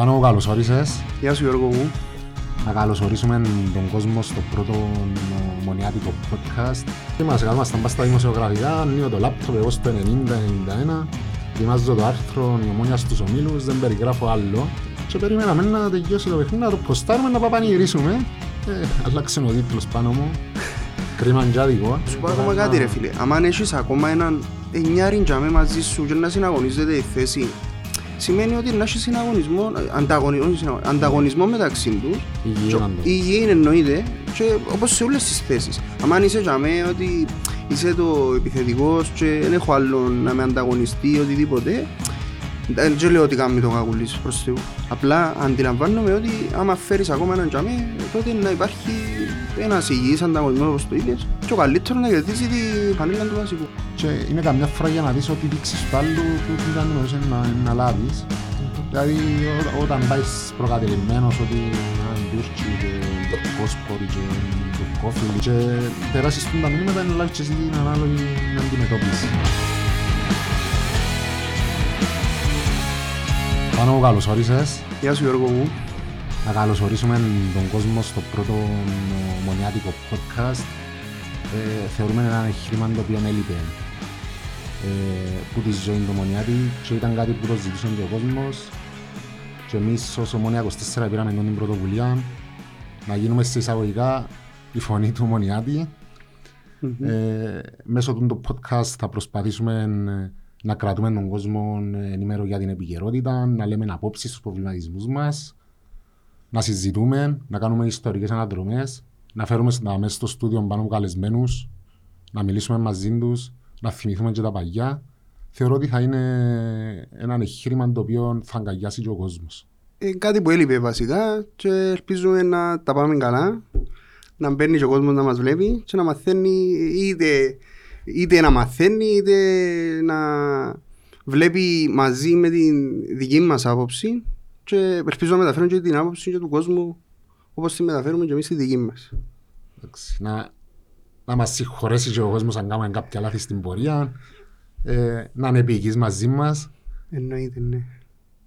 Πάνω καλώς όρισες. Γεια σου Γιώργο μου. Να καλωσορίσουμε τον κόσμο στο πρώτο μονιάτικο podcast. Είμαστε καλά, είμαστε στα δημοσιογραφικά, ανοίγω το λάπτοπ εγώ στο 90-91. Ετοιμάζω το άρθρο η ομόνια στους ομίλους, δεν περιγράφω άλλο. Και περιμέναμε να τελειώσει το παιχνίδι, να το ποστάρουμε, να παπανηγυρίσουμε. Ε, αλλάξε ο τίτλος πάνω μου. Κρίμα τζάδικο. Σου πω ακόμα κάτι ρε φίλε. Αν έχεις ακόμα έναν εννιάριν τζάμε μαζί σου και να συναγωνίζεται η θέση σημαίνει ότι να έχεις συναγωνισμό, ανταγωνισμό, ανταγωνισμό μεταξύ τους. Υγιή εννοείται και όπως σε όλες τις θέσεις. Αν είσαι για μένα ότι είσαι το επιθετικός και δεν έχω άλλο να με ανταγωνιστεί οτιδήποτε δεν λέω ότι κάνει το κακουλής προς Θεού. Απλά αντιλαμβάνομαι ότι άμα φέρεις ακόμα έναν τζαμί τότε να υπάρχει ένας υγιής ανταγωνισμός όπως το είπες και ο καλύτερος να κερδίσει την πανέλα του βασικού και είναι καμιά φορά για να δεις ότι δείξεις του άλλου που δεν μπορούσε να, να λάβεις. Δηλαδή όταν πάει προκατελημένος ότι είναι Τούρκοι και Κόσποροι και Τουρκόφιλοι και περάσεις τα μηνύματα να λάβεις και εσύ την ανάλογη αντιμετώπιση. Πάνω καλώς όρισες. Γεια σου Γιώργο μου. Να καλωσορίσουμε τον κόσμο στο πρώτο μονιάτικο podcast. Ε, θεωρούμε ένα εγχείρημα το οποίο έλειπε ε, που τη ζωή του Μονιάτη και ήταν κάτι που το ζητούσε και ο κόσμος και εμείς ως Ομονία 24 πήραμε την πρωτοβουλία να γίνουμε σε εισαγωγικά η φωνή του Μονιάτη. Mm-hmm. Ε, μέσω του podcast θα προσπαθήσουμε να κρατούμε τον κόσμο ενημέρο για την επικαιρότητα, να λέμε απόψεις στους προβληματισμούς μας, να συζητούμε, να κάνουμε ιστορικές αναδρομές, να φέρουμε μέσα στο στούντιο πάνω από καλεσμένους, να μιλήσουμε μαζί τους, να θυμηθούμε και τα παγιά, θεωρώ ότι θα είναι ένα εγχείρημα το οποίο θα αγκαλιάσει και ο κόσμος. Ε, κάτι που έλειπε βασικά και ελπίζουμε να τα πάμε καλά, να μπαίνει και ο κόσμος να μας βλέπει και να μαθαίνει είτε, είτε να μαθαίνει είτε να βλέπει μαζί με την δική μας άποψη και ελπίζω να μεταφέρουμε και την άποψη και του κόσμου όπως τη μεταφέρουμε και εμείς τη δική μας. Να, να μας συγχωρέσει και ο κόσμος αν κάνουμε κάποια λάθη στην πορεία, ε, να είναι επίκης μαζί μας. Εννοείται, ναι.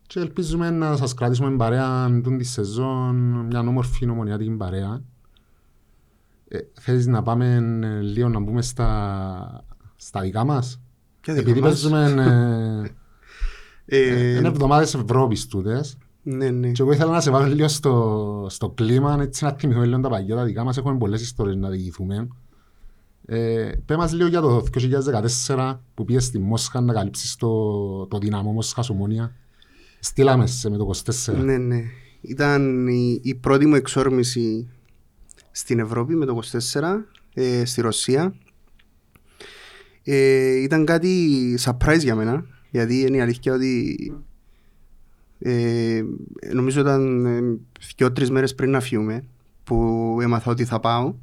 Και ελπίζουμε να σας κρατήσουμε παρέα τον τη σεζόν, μια όμορφη νομονιάτικη παρέα. Ε, θέλεις να πάμε ε, λίγο να μπούμε στα, στα δικά μας; Και Επειδή παίζουμε ε, ε, είναι εβδομάδες Ευρώπης τούτες. Ναι, ναι. Και εγώ ήθελα να σε βάλω λίγο στο, στο κλίμα, έτσι να θυμηθούμε λίγο τα παγιά τα δικά μας. Έχουμε πολλές ιστορίες να διηγηθούμε. Ε, πέ μας λίγο για το 2014 που πήγες στη Μόσχα να καλύψεις το, το δυναμό Μόσχας Ομόνια. Στείλαμε σε με το 24. Ναι, ναι. Ήταν η, η πρώτη μου εξόρμηση στην Ευρώπη με το 24, ε, στη Ρωσία. Ε, ήταν κάτι surprise για μένα, γιατί είναι η αλήθεια ότι ε, νομίζω ήταν ε, δύο-τρεις μέρες πριν να φύγουμε που έμαθα ότι θα πάω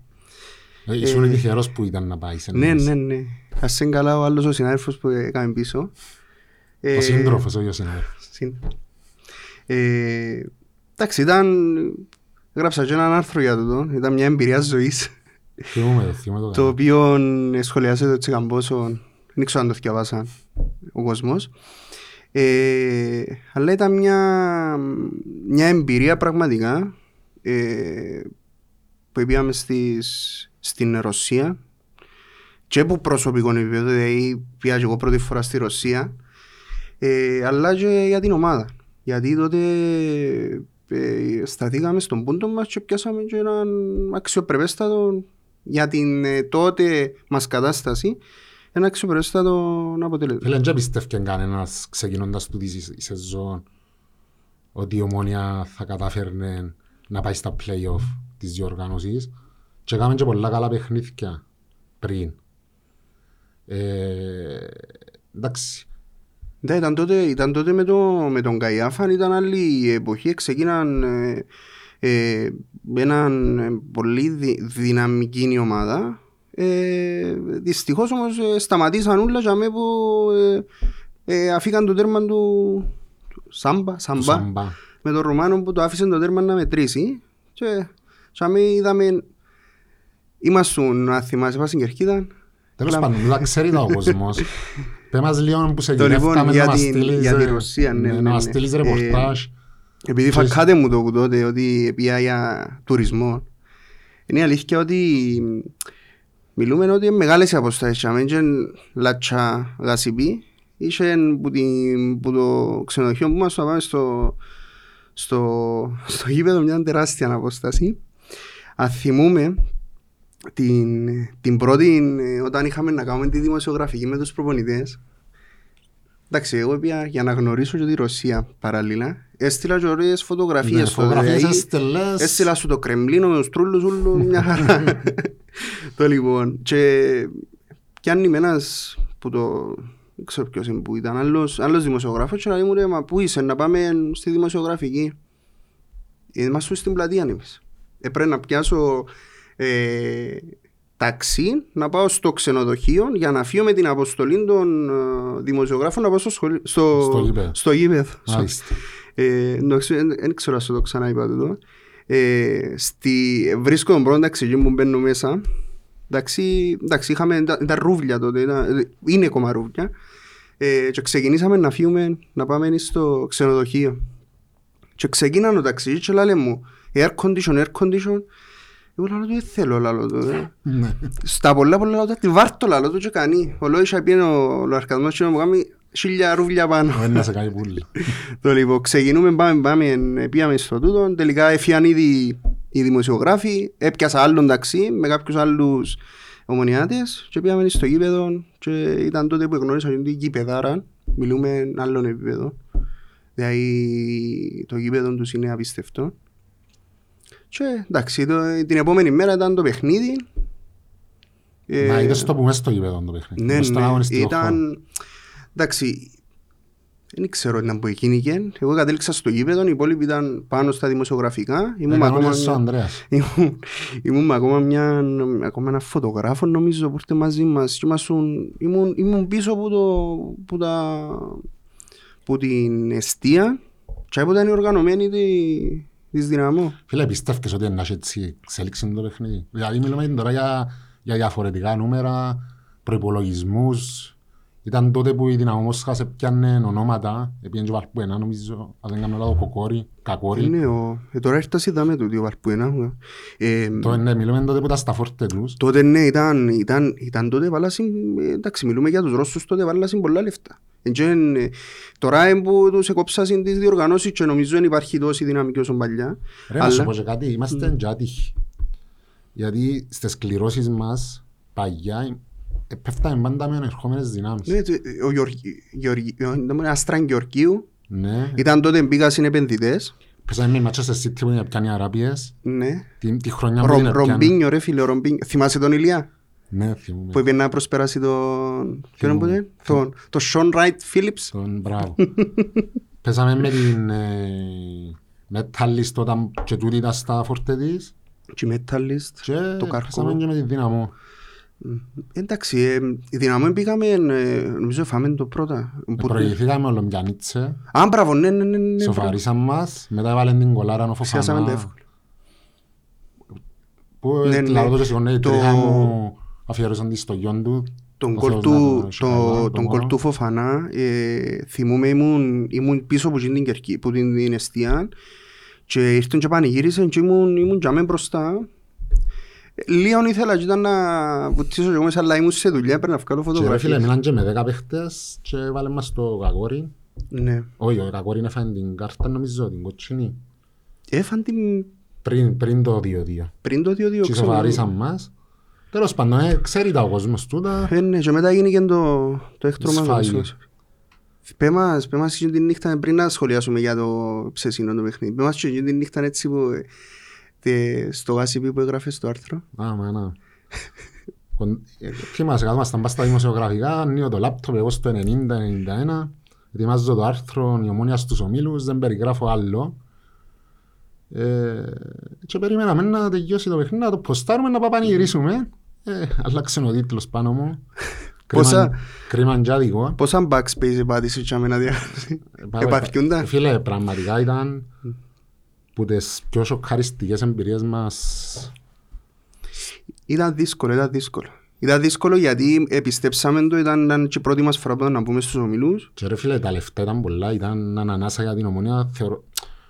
ε, ήσουν ε, τυχερός που ήταν να πάει σε Ναι, ναι, ναι. Ας είναι καλά ο άλλος ο συνάδελφος που έκαμε πίσω. Ο ε, σύντροφος, όχι ο συνάδελφος. Εντάξει, ήταν... Γράψα και έναν άρθρο για τούτο. Ήταν μια εμπειρία ζωής. Θυμούμε, θυμούμε το Το οποίο σχολιάσε το Τσικαμπόσο. Δεν ξέρω αν το διαβάσαν ο κόσμος. Ε, αλλά ήταν μια, μια εμπειρία πραγματικά ε, που πήγαμε στις στην Ρωσία. Και από προσωπικό επίπεδο, δηλαδή πήγα και εγώ πρώτη φορά στη Ρωσία, ε, αλλά και για την ομάδα. Γιατί τότε ε, σταθήκαμε στον πούντο μας και πιάσαμε και έναν αξιοπρεπέστατο για την ε, τότε μας κατάσταση ένα αξιοπρεπέστατο αποτελέσμα. Φίλε, δεν πιστεύει κανένας ξεκινώντας του τη σεζόν ότι η ομόνια θα καταφέρνε να πάει στα play-off της διοργάνωσης και έκαμε και πολλά καλά παιχνίδια πριν. Ε, εντάξει. Ναι, ήταν τότε, ήταν τότε με, το, με τον Καϊάφαν, ήταν άλλη εποχή, ξεκίναν ε, ε, έναν ε, πολύ δι, δυναμική ομάδα. Ε, Δυστυχώς όμως ε, σταματήσαν όλα για μένα που ε, ε, αφήκαν το τέρμα του, του Σάμπα, Σάμπα, Σάμπα, με τον Ρουμάνο που το άφησε το τέρμα να μετρήσει. Και για είδαμε Ήμασταν, να θυμάσαι, πας στην Κερκίδα. Τέλος πάντων, δεν ξέρει ο κόσμος. Πες μας λίγο που σε γυρεύκαμε λοιπόν, να μας στείλεις, για τη Ρωσία, ναι, ναι, να μας ναι. στείλεις ρεπορτάζ. Επειδή Ξέρεις- φακάτε μου το που τότε ότι πήγα για τουρισμό, είναι η αλήθεια ότι μιλούμε ότι είναι μεγάλες οι αποστάσεις. Αν είναι λάτσα γασιπί, είχε που, την, που το ξενοδοχείο που μας το πάμε στο, στο, στο γήπεδο μια τεράστια απόσταση. Αν θυμούμε την, την πρώτη, ε, όταν είχαμε να κάνουμε τη δημοσιογραφική με τους προπονητές, Εντάξει, εγώ πήγα για να γνωρίσω και τη Ρωσία παράλληλα. Έστειλα και ωραίες φωτογραφίες. Ναι, στο φωτογραφίες ΔΕΗ. έστελες. Έστειλα σου το Κρεμλίνο με τους τρούλους ούλου μια χαρά. το λοιπόν. Και πιάνει με ένας που το... Δεν ξέρω ποιος είναι που ήταν. Άλλος, άλλος δημοσιογράφος και να μου λέει μα πού είσαι να πάμε στη δημοσιογραφική. Είμαστε στην πλατεία εμείς. Έπρεπε να πιάσω ε, ταξί να πάω στο ξενοδοχείο για να φύγω με την αποστολή των ε, δημοσιογράφων να πάω στο, σχολείο, στο, Στο γήπεδο. στο γήπεδο. Μάλιστα. Ε, εντάξει, δεν δεν ξέρω αν σου το ξαναείπα τούτο. Ε, στη, βρίσκω τον πρώτο ταξί που μπαίνω μέσα. Εντάξει, εντάξει είχαμε, ήταν, ήταν ρούβλια τότε, ήταν, είναι ακόμα ρούβλια. Ε, και ξεκινήσαμε να φύγουμε, να πάμε στο ξενοδοχείο. Και ξεκίνανε το ταξί και λέει μου, air condition, air condition. Εγώ λέω του, δεν θέλω λάλο του. ε. Ναι. Στα πολλά πολλά λάλο του, τη βάρτο λάλο του και κάνει. Ο Λόγης πιένει ο λογαριασμός και μου κάνει χίλια ρούβλια πάνω. Δεν να σε κάνει πουλί. Το λοιπόν, ξεκινούμε, πάμε, πάμε, ε, πήγαμε στο τούτο, τελικά έφυγαν ήδη οι δημοσιογράφοι, έπιασα άλλον ταξί με κάποιους άλλους ομονιάτες και πήγαμε στο γήπεδο και ήταν τότε που γνώρισα την γήπεδάρα, μιλούμε άλλον επίπεδο, δηλαδή το γήπεδο τους είναι απίστευτο. Και εντάξει, το, την επόμενη μέρα ήταν το παιχνίδι. Ε, Μα είδες το που μέσα στο γήπεδο το παιχνίδι. ναι, Μες στον ναι, αγωνιστικό χώρο. ήταν... Εντάξει, δεν ξέρω ήταν που εκείνηκε. Εγώ κατέληξα στο γήπεδο, οι υπόλοιποι ήταν πάνω στα δημοσιογραφικά. Ήμουν Έκανε ακόμα, ο μια... Ανδρέας. ήμουν, ήμουν ακόμα, μια... ακόμα ένα φωτογράφο νομίζω που ήρθε μαζί μας. Και ήμασταν- ήμουν, ήμουν πίσω από, το, που τα, που την εστία και από ήταν η οργανωμένη τη, της δυναμό. Φίλε, πιστεύεις ότι είναι έτσι εξέλιξη το παιχνίδι; Δηλαδή μιλούμε τώρα για, για διαφορετικά νούμερα, προϋπολογισμούς. Ήταν τότε που η Δυναμό Μόσχας έπιανε ονόματα, έπιανε και Βαρπουενά νομίζω, αν δεν κάνω λάθος, Κοκόρη, Κακόρη. Είναι ο... ε, τώρα έρθασε είδαμε το δύο Βαρπουένα. Ε, Το, ναι, μιλούμε τότε που ήταν στα φόρτε τους. Τότε ναι, ήταν, ήταν, ήταν τότε βάλασαν, ε, εντάξει μιλούμε για τους Ρώσους τότε βάλασαν πολλά λεφτά. Εν και, ε, τώρα είναι που τους εκόψασαν τις διοργανώσεις και νομίζω δεν υπάρχει τόση δυναμική όσο παλιά. Ρε, να σου Αλλά- πω και κάτι, είμαστε και άτυχοι. Γιατί στις κληρώσεις μας, παγιά, ε, πέφταμε πάντα με ανερχόμενες δυνάμεις. Ναι, τε- ο Γεωργ- Γεωργ- ο- ήταν ένα Αστραν Γεωργίου, Ναι. ήταν τότε μπήκα είναι επενδυτές. Πέσαμε με Manchester City που είναι πιάνει Αράπιες. Ναι. Τη, τη χρονιά που Ρο, είναι πιάνει. Ρομπίνιο ρε φίλε, ο Ρομπίνιο. Θυμάσαι τον Ηλία; Ναι, θυμούμαι. που έπαιρνε να προσπεράσει τον... Ποιον Θυμούμαι. είναι που Τον, τον Σον Ράιτ Φίλιπς. Τον μπράβο. Πέσαμε με την ε, Metalist όταν και τούτη ήταν στα φόρτε της Και η Metalist. και Το πέσαμε καρκό. και με την Δυναμό. Εντάξει, ε, η δυναμό πήγαμε, ε, νομίζω φάμε το πρώτα. Ε, Που- Προηγηθήκαμε ο Λομπιανίτσε, Α, μπράβο, ναι, ναι, ναι, ναι. μπράβο. σοφαρίσαν μας, μετά έβαλαν την κολάρα ο Σιάσαμε τα Φοφανά. εύκολα. Που Ναι, ε, ναι. λαλό το σηκώνει, η Το- τρίχα μου αφιερώσαν τη στο γιον του. Τον Ο κολ Θεός του, να τον συγχαρεί, το, τον τον μόνο. κολ του Φοφανά, ε, θυμούμαι ήμουν, ήμουν πίσω από την, κερκή, που την, την εστία και ήρθαν και πανηγύρισαν και ήμουν, ήμουν για μένα μπροστά. Ε, Λίγο ήθελα και ήταν να βουτήσω και εγώ μέσα, αλλά ήμουν σε δουλειά, πρέπει να βγάλω Και ρε φίλε, φωτογραφίες. μιλάνε και με δέκα παίχτες και βάλε μας το κακόρι. Ναι. Όχι, ο κακόρι έφαγε την κάρτα νομίζω, την κοτσινή. Έφαν την Πριν, πριν το 2-2. πριν το 2-2. Και ξέρω. σοβαρίσαν μας. Τέλος πάντων, ε, ξέρει τα ο κόσμος τούτα. Ε, ναι, και μετά έγινε και το, το έκτρωμα. Σφάγι. Πέ μας, πέ μας και την νύχτα πριν να σχολιάσουμε για το ψεσίνο το παιχνίδι. Πέ μας και την νύχτα έτσι που ε, τε- στο γάσιπι που έγραφες στο άρθρο. Α, μάνα. Κον- ε, Θυμάσαι, καθόμασταν πας στα δημοσιογραφικά, ανοίγω το λάπτοπ, εγώ στο 90-91, ετοιμάζω το άρθρο, η ομόνια στους ομίλους, δεν περιγράφω άλλο. Ε, και περιμέναμε να τελειώσει το παιχνίδι, να το ποστάρουμε, να παπανηγυρίσουμε. Ε, αλλάξε ο τίτλος πάνω μου. Πόσα- Κρίμαν- Κρίμαν και άδικο. Πόσα backspace επάτησε και να διάγραψει. Πάμε- Επαθηκούντα. Φίλε, πραγματικά ήταν που τις πιο σοκαριστικές εμπειρίες μας Ήταν δύσκολο, ήταν δύσκολο. Ήταν δύσκολο γιατί επιστέψαμε το, ήταν, ήταν και η πρώτη μας φορά που ήταν να πούμε στους ομιλούς. Και ρε φίλε, τα λεφτά ήταν πολλά, ήταν ανανάσα για την ομονία. Θεωρώ...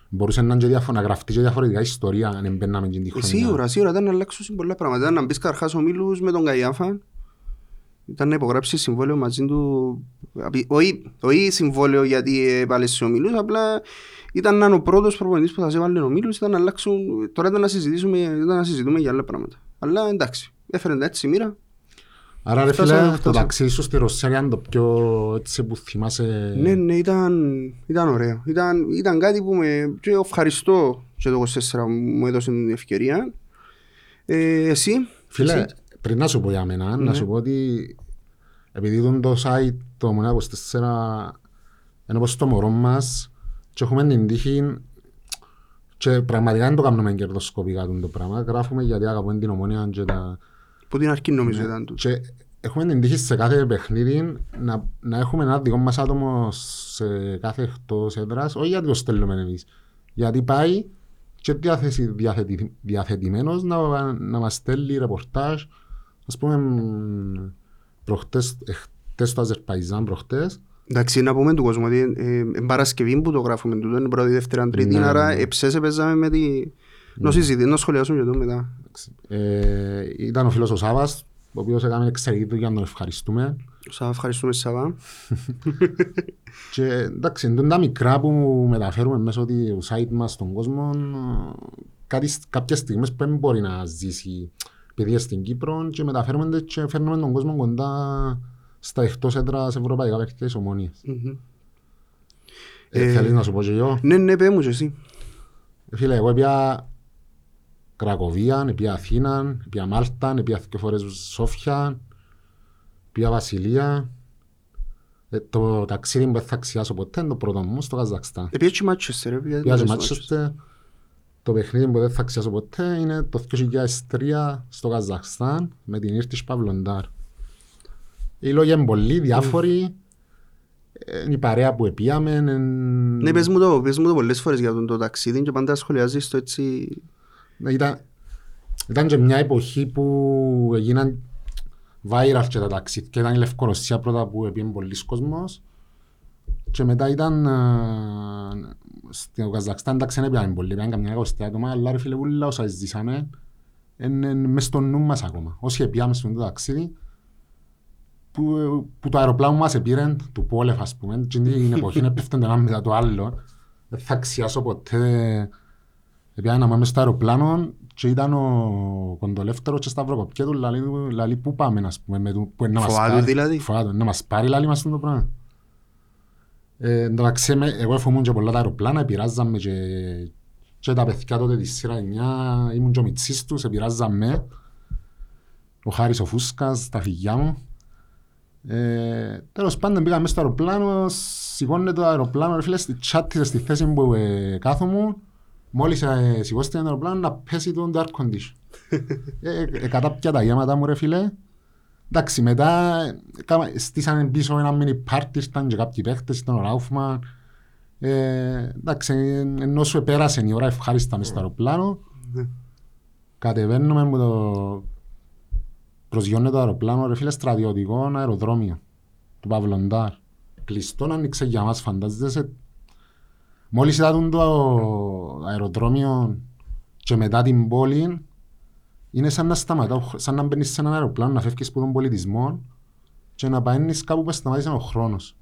Μπορούσε να, είναι και διαφο- να γραφτεί και διαφορετικά ιστορία αν εμπαίναμε και την Ε, χρονιά. Σίγουρα, σίγουρα ήταν να αλλάξουν πολλά πράγματα. Ήταν να μπεις καρχάς ο Μίλους με τον Καϊάφα. Ήταν να υπογράψεις συμβόλαιο μαζί του. Απει- Όχι, όχι συμβόλαιο γιατί έβαλες ο Μίλους, απλά ήταν να είναι ο πρώτος προπονητής που θα σε βάλει ο Μίλους, ήταν να αλλάξουν... Τώρα ήταν να συζητήσουμε, ήταν να συζητούμε για άλλα πράγματα. Αλλά εντάξει, έφερε τα έτσι η μοίρα. Άρα ρε Φτάσαμε, φίλε, το φτάσαμε. ταξίδι σου στη Ρωσία ήταν το πιο έτσι που θυμάσαι... Ναι, ναι, ήταν, ήταν ωραίο. Ήταν, ήταν κάτι που με και ευχαριστώ και το 24 που μου έδωσε την ευκαιρία. Ε, εσύ, Φίλε, εσύ. πριν να σου πω για μένα, να Ναι. σου πω ότι επειδή δουν το site το Μονέα 24 είναι όπως το μωρό μας και έχουμε την τύχη και πραγματικά δεν το κάνουμε κερδοσκοπικά το πράγμα. Γράφουμε γιατί αγαπούμε την ομόνια και τα... από την αρχή νομίζω ήταν τούτο. Και έχουμε την τύχη σε κάθε παιχνίδι να, να έχουμε ένα δικό μας άτομο σε κάθε εκτός έδρας, όχι γιατί το στέλνουμε εμείς. Γιατί πάει και διάθεση, διαθετη, διαθετημένος να, να μας στέλνει ρεπορτάζ. Ας πούμε, μ, προχτές, εχτες στο Αζερπαϊζάν προχτές, Εντάξει, να πούμε του κόσμου ότι ε, ε, Παρασκευή που το γράφουμε τούτο, είναι πρώτη, δεύτερη, τρίτη, Ναι, άρα ναι. εψές παίζαμε με τη... Να συζητήσουμε, να σχολιάσουμε και το μετά. ε, ήταν ο φίλος ο Σάβας, ο οποίος έκανε εξαιρετική δουλειά, να τον ευχαριστούμε. Σας ευχαριστούμε Σαββά. Και εντάξει, είναι τα μικρά που μεταφέρουμε μέσω του site μας στον κόσμο, κάτι, κάποιες στιγμές που δεν μπορεί να ζήσει παιδεία στην Κύπρο και μεταφέρουμε το και φέρνουμε τον κόσμο κοντά στα εκτός έδρας ευρωπαϊκά παιχνίδια της ομόνιας. Μμμ. Ε, Ε, θέλεις να σου πω και εγώ; Ναι, ναι, πέ μου και εσύ. Ε, Φίλε, εγώ πια Κρακοβία, πια Αθήνα, πια Μάλτα, πια δύο φορές Σόφια, πια Βασιλεία. Ε, το ταξίδι που δεν θα αξιάσω ποτέ είναι το πρώτο μου στο Καζακστάν. Επίσης και Μάτσεστερ, ε, πήγα- Πια στο πήγα στο Μάτσεστερ, το παιχνίδι που δεν θα αξιάσω ποτέ είναι το 2003 στο Καζακστάν με την Ήρτης Παυλοντάρ. Οι λόγοι είναι πολλοί, διάφοροι. Ε, Είναι η παρέα που επίαμε. είναι- Ναι, πες μου το, πες μου το πολλές φορές για τον το ταξίδι και πάντα σχολιάζεις το έτσι... Ναι, Ήταν, ήταν και μια εποχή που έγιναν viral και τα ταξίδια. Ήταν η Λευκορωσία πρώτα που έπιε πολλοί κόσμος. Και μετά ήταν ε, στο Καζακστάν, εντάξει δεν έπιανε πολλοί, έπιανε καμιά εικοστή άτομα, αλλά ρε φίλε ούλα όσα ζήσαμε, είναι μες στο νου μας ακόμα. Όσοι έπιαμε στο το ταξίδι, που, που το αεροπλάνο μας επήρε, του Πόλεφ ας πούμε, και την εποχή έπεφταν το ένα μετά το άλλο. Δεν θα αξιάσω ποτέ Επειδή να πάμε στο αεροπλάνο και ήταν ο κοντολεύτερος και σταυροκοπιέ του λαλεί, του, λαλεί πού πάμε ας πούμε, με του, που είναι να μας Φοβάται πάρει. δηλαδή; Φοβάται, να μας πάρει λαλεί μας το πράγμα. Ε, εν τω μεταξύ, με- εγώ εφομούν και πολλά τα αεροπλάνα, επηρεάζαμε και, και τα παιδιά τότε της σειρά 9, ήμουν και ο μητσής τους, επηρεάζαμε. Ο Χάρης ο Φούσκας, τα φυγιά μου. Ε, τέλος πάντων πήγαμε στο αεροπλάνο, σηκώνεται το αεροπλάνο, ρε φίλε, στη τσάτισε στη θέση που ε, κάθομαι, μόλις ε, σηκώστηκε το αεροπλάνο να πέσει το air condition. ε, ε, κατά πια τα γέματα μου ρε φίλε. Εντάξει, μετά ε, κάμα- στήσανε πίσω ένα mini party, ήρθαν και κάποιοι παίχτες, ήταν ο Ράουφμαν. Ε, εντάξει, ε, ενώ σου επέρασε η ώρα ευχάριστα μες στο αεροπλάνο, Ναι. κατεβαίνουμε με το... Προσγειώνεται το αεροπλάνο, ρε φίλε, στρατιωτικό αεροδρόμιο του Παυλοντάρ. Κλειστό να ανοίξει για μας, φαντάζεσαι. Μόλις είδαν το αεροδρόμιο και μετά την πόλη, είναι σαν να σταματά, σαν να μπαίνεις σε ένα αεροπλάνο, να φεύγεις από τον πολιτισμό και να παίρνεις κάπου που σταμάτησε ο χρόνος.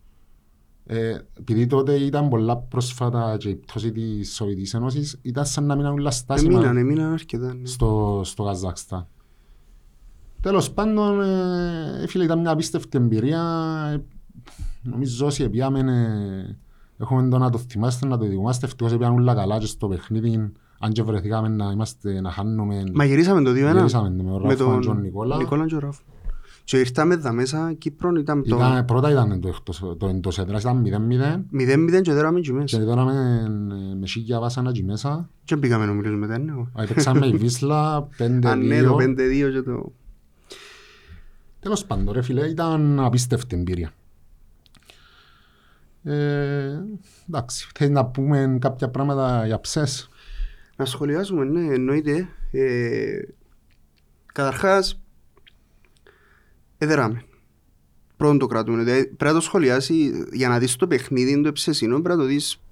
Ε, επειδή τότε ήταν πολλά πρόσφατα και η πτώση της Σοβιετικής Ένωσης, ήταν σαν να μείναν όλα στάσιμα Εμείναν, εμείναν αρκετά. ναι. στο, στο Καζακστάν. Τέλος πάντων, ε, φίλε, ήταν μια απίστευτη εμπειρία. Ε, νομίζω όσοι επιάμε, ε, έχουμε το να το θυμάστε, να το δικούμαστε. Ευτυχώς επιάνε όλα καλά και στο παιχνίδι, αν και βρεθήκαμε να, είμαστε, να χάνουμε. Μα γυρίσαμε το 2-1. Γυρίσαμε το με τον με Ράφα τον και τον Νικόλα. Νικόλα και ο Ράφα. Και ήρθαμε εδώ μέσα, Κύπρο ήταν το Ήταν, πρώτα ήταν το, εκτός, το εντός έδρας, ήταν 0-0 0-0 και τώρα και και μέσα. τώρα με, με σίγια βάσανα εκεί μέσα. Και πήγαμε νομίζω μετά, ναι. Α, Παίξαμε η Βίσλα 5-2. Α, ναι, το 5-2 και το... Τέλος πάντων, ρε φίλε, ήταν απίστευτη εμπειρία. Ε, εντάξει, θέλεις να πούμε κάποια πράγματα για ψες; Να σχολιάσουμε, ναι, εννοείται. Ε, καταρχάς, εδεράμε. Πρώτον το κρατούμε. Δηλαδή, πρέπει να το σχολιάσει για να δεις το παιχνίδι, το εψεσινό, πρέπει να το δεις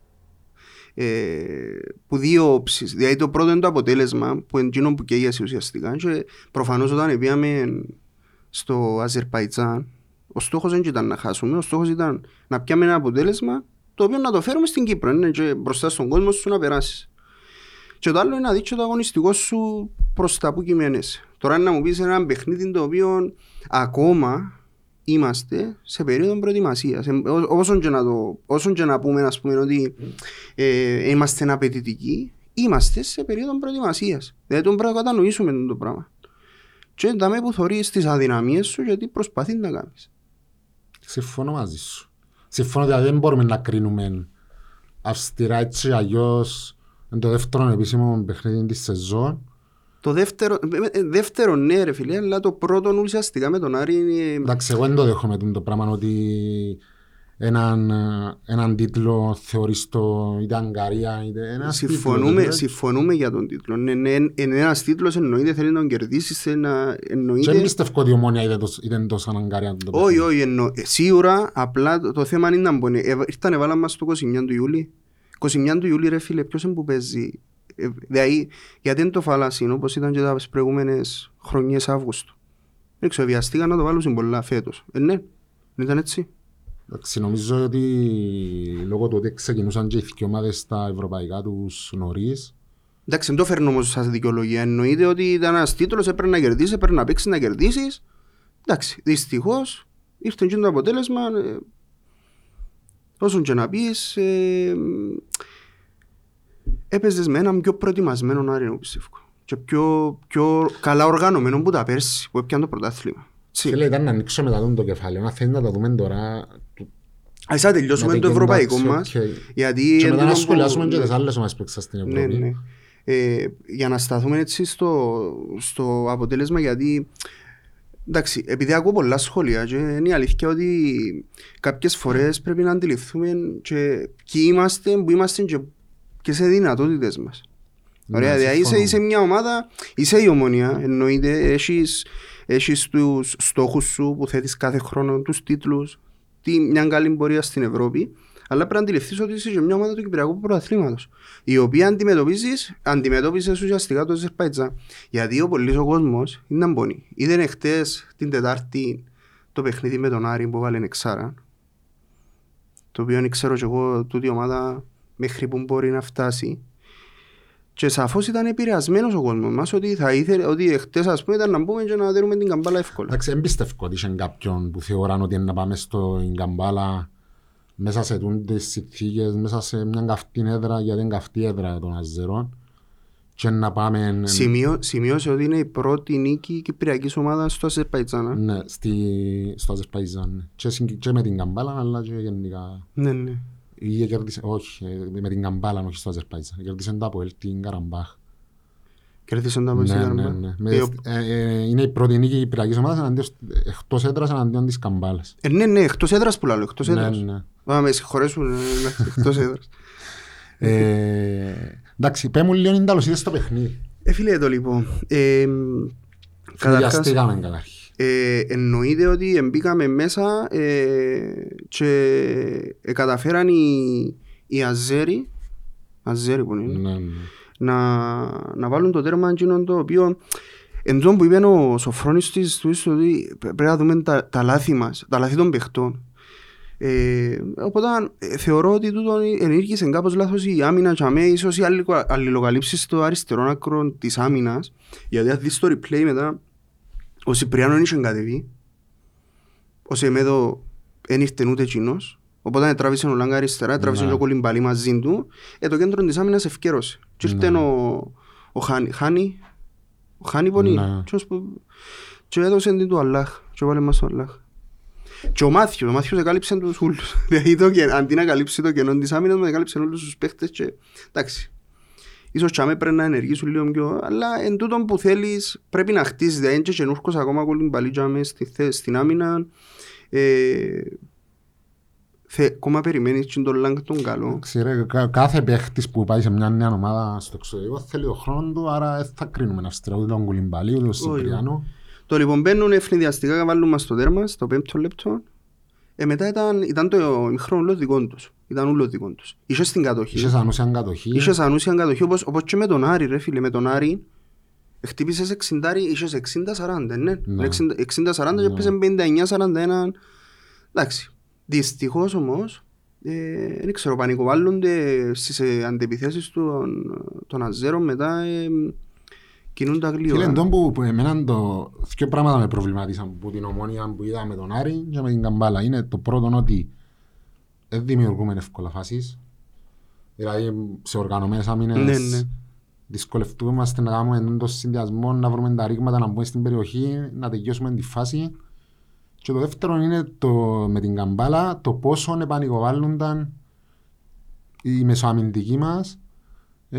ε, που δύο όψεις. Δηλαδή το πρώτο είναι το αποτέλεσμα που είναι εκείνο που καίγεσαι ουσιαστικά και προφανώς όταν πήγαμε στο Αζερπαϊτζάν ο στόχος δεν ήταν να χάσουμε, ο στόχος ήταν να πιάμε ένα αποτέλεσμα το οποίο να το φέρουμε στην Κύπρο είναι και μπροστά στον κόσμο σου να περάσεις. Και το άλλο είναι να δείξει το αγωνιστικό σου προς τα που κειμενέσαι. Τώρα να μου πεις ένα παιχνίδι το οποίο ακόμα είμαστε σε περίοδο προετοιμασίας. Όσο και να, το, όσο και να πούμε, ας πούμε ότι ε, είμαστε απαιτητικοί, είμαστε σε περίοδο προετοιμασίας. Δηλαδή τον πρέπει να κατανοήσουμε το πράγμα. Και δάμε που θωρείς τις αδυναμίες σου γιατί προσπαθείς να κάνεις. Συμφωνώ μαζί σου. Συμφωνώ ότι δεν μπορούμε να κρίνουμε αυστηρά έτσι αλλιώς το δεύτερο επίσημο παιχνίδι της σεζόν το δεύτερο, ε, ε, δεύτερο ναι ρε φίλε, αλλά το πρώτο ουσιαστικά με τον Άρη είναι... Εντάξει, εγώ δεν το δέχομαι το πράγμα ότι έναν, έναν τίτλο θεωρείς το είτε Αγκαρία είτε ένας συμφωνούμε, τίτλο, συμφωνούμε για τον τίτλο. Είναι, είναι, είναι ένας τίτλος εννοείται θέλει να τον κερδίσεις. Ένα, εννοείται... Και πιστεύω ότι η ομόνια ήταν τόσο Αγκαρία. Όχι, όχι. Εννο... Σίγουρα απλά το, το θέμα είναι να μπορεί. Ήρθαν έβαλα μας το 29 του Ιούλη. 29 του Ιούλη ρε φίλε, ποιος είναι που παίζει; Δηλαδή, γιατί είναι το φαλάσσιν όπως ήταν και τα προηγούμενες χρονιές Αύγουστο. Δεν ξέρω, βιαστήκαν να το βάλουν πολλά φέτος. Ε, ναι, δεν ήταν έτσι. Εντάξει, νομίζω ότι λόγω του ότι ξεκινούσαν και οι δύο ομάδες στα ευρωπαϊκά τους νωρίς. Εντάξει, δεν το φέρνω όμως σαν δικαιολογία. Εννοείται ότι ήταν ένας τίτλος, έπρεπε να κερδίσεις, έπρεπε να παίξεις, να κερδίσεις. Εντάξει, δυστυχώς ήρθε και το αποτέλεσμα. Ε, όσον και να πεις, ε, έπαιζες με έναν πιο προετοιμασμένο Άρη, πιστεύω. Και πιο, πιο καλά οργανωμένο που τα πέρσι, που έπιαν το πρωτάθλημα. Φίλε, ήταν να ανοίξω μετά το κεφάλαιο, να θέλει να το δούμε τώρα. Ας θα τελειώσουμε το ευρωπαϊκό μας. Γιατί και μετά να σχολιάσουμε και τις άλλες μας παίξα στην ναι, Ευρώπη. Ναι, ναι. Ε, για να σταθούμε έτσι στο, στο αποτέλεσμα, γιατί Εντάξει, επειδή ακούω πολλά σχόλια και είναι η αλήθεια ότι κάποιες φορές πρέπει να αντιληφθούμε και ποιοι είμαστε, που είμαστε και και σε δυνατότητες μας. Ναι, Ωραία, δηλαδή είσαι, είσαι μια ομάδα, είσαι η ομονία, εννοείται, έχεις, έχεις τους στόχους σου που θέτεις κάθε χρόνο, τους τίτλους, τι, μια καλή πορεία στην Ευρώπη, αλλά πρέπει να αντιληφθείς ότι είσαι μια ομάδα του Κυπριακού Πρωταθλήματος, η οποία αντιμετωπίζεις, αντιμετώπισες ουσιαστικά το Αζερπαϊτζά. Γιατί ο πολλής ο κόσμος είναι να μπώνει. Είδε χτες την Τετάρτη το παιχνίδι με τον Άρη που βάλει εξάρα, το οποίο ξέρω και εγώ τούτη ομάδα μέχρι που μπορεί να φτάσει. Και σαφώς ήταν επηρεασμένος ο κόσμος μας ότι θα ήθελε, ότι χτες ας πούμε ήταν να μπούμε και να δέρουμε την καμπάλα εύκολα. Εντάξει, δεν πιστεύω ότι είχε κάποιον που θεωράν ότι είναι να πάμε στο καμπάλα μέσα σε τι συνθήκες, μέσα σε μια καυτή έδρα, γιατί είναι καυτή έδρα των Αζερών. Και να πάμε. Σημείο, σημείωσε ότι είναι η πρώτη νίκη κυπριακής ομάδας στο Αζερπαϊτζάν. Ναι, στη, στο Αζερπαϊτζάν. Και, και με την καμπάλα, αλλά και γενικά. Ναι, ναι. Ή κέρδισε, όχι, με την Καμπάλα, όχι στο Αζερπαϊτζάν. Κέρδισε το από την Καραμπάχ. Κέρδισε το από την Καραμπάχ. Ναι, ναι. Ε, ε, είναι η πρώτη νίκη Κυπριακής ομάδας εκτός έδρας εναντίον της Καμπάλας. Ε, ναι, ναι, εκτός έδρας που λέω, εκτός ναι, έδρας. Ναι, ναι. Μα με συγχωρέσουν, εκτός έδρας. Εντάξει, πέ μου λίγο είναι τα στο παιχνίδι. Ε, φίλε το λοιπόν. Καταρχάς, καταρχήν. Ε, εννοείται ότι μπήκαμε μέσα ε, και ε, καταφέραν οι, οι Αζέροι, Αζέροι που είναι, ναι, ναι. Να, να βάλουν το τέρμα εκείνο το οποίο εν που είπε ο Σοφρόνης της ότι πρέπει να δούμε τα, τα λάθη μας, τα λάθη των παιχτών. Ε, οπότε ε, θεωρώ ότι τούτο ενήργησε κάπως λάθος η άμυνα και αμέ ίσως οι αλληλοκαλύψεις στο αριστερό άκρο της άμυνας γιατί αν δεις το replay μετά ο Σιπριάνο είχε κατεβεί. Ο Σεμέδο δεν ήρθε ούτε εκείνος. Οπότε τράβησε ο Λάγκα αριστερά, τράβησε ναι. και ο Κολυμπαλή μαζί του. Ε, το κέντρο της άμυνας ευκαιρώσε. Και ήρθε ναι. ο, ο Χάνι, Χάνι, ο Χάνι πονεί. Ναι. Και έδωσε την του Αλλάχ. Και βάλε μας το Αλλάχ. Και ο Μάθιος, ο Μάθιος εκάλυψε τους ούλους. Δηλαδή αντί να καλύψει το κενό της άμυνας, με εκάλυψε όλους τους παίχτες και εντάξει. Ίσως και πρέπει να ενεργήσουν λίγο πιο, αλλά εν τούτον που θέλεις πρέπει να χτίσεις, δεν είναι και ακόμα κολλήν τζάμε στη, στην άμυνα. Ε, θε, ακόμα περιμένεις και τον Λάγκ τον καλό. Ξέρε, κάθε παίχτης που πάει σε μια νέα ομάδα στο εξωτερικό θέλει το χρόνος του, άρα θα κρίνουμε να στρέφει τον Κουλιμπαλί, τον Σιπριάνο. Το λοιπόν μπαίνουν ευνηδιαστικά και βάλουν μας στο τέρμα, στο πέμπτο λεπτό. Ε, μετά ήταν, ήταν το ημιχρόνο δικό τους. Ήταν ούλο δικό τους. Είχες στην κατοχή. Είχες ανούσιαν κατοχή. Είχες ανούσια κατοχή όπως, όπως και με τον Άρη ρε φίλε. Με τον Άρη χτύπησες 60, είχες 60-40 ναι. Ναι. 60-40 και Ναι. έπαιζε 59-41. Εντάξει. Δυστυχώς όμως ε, δεν ξέρω, πανικοβάλλονται στις ε, αντεπιθέσεις των, των Αζέρων μετά ε, κινούν τα Φίλε, γλύωρα. εντός που, που εμένα το... Δύο πράγματα με προβλημάτισαν που την ομόνια που είδα με τον Άρη και με την Καμπάλα. Είναι το πρώτο ότι δεν δημιουργούμε εύκολα φάσεις. Δηλαδή σε οργανωμένες άμυνες Ναι, ναι. δυσκολευτούμαστε να κάνουμε τον συνδυασμό, να βρούμε τα ρήγματα, να μπούμε στην περιοχή, να τελειώσουμε τη φάση. Και το δεύτερο είναι το, με την Καμπάλα το πόσο επανικοβάλλονταν οι μεσοαμυντικοί μας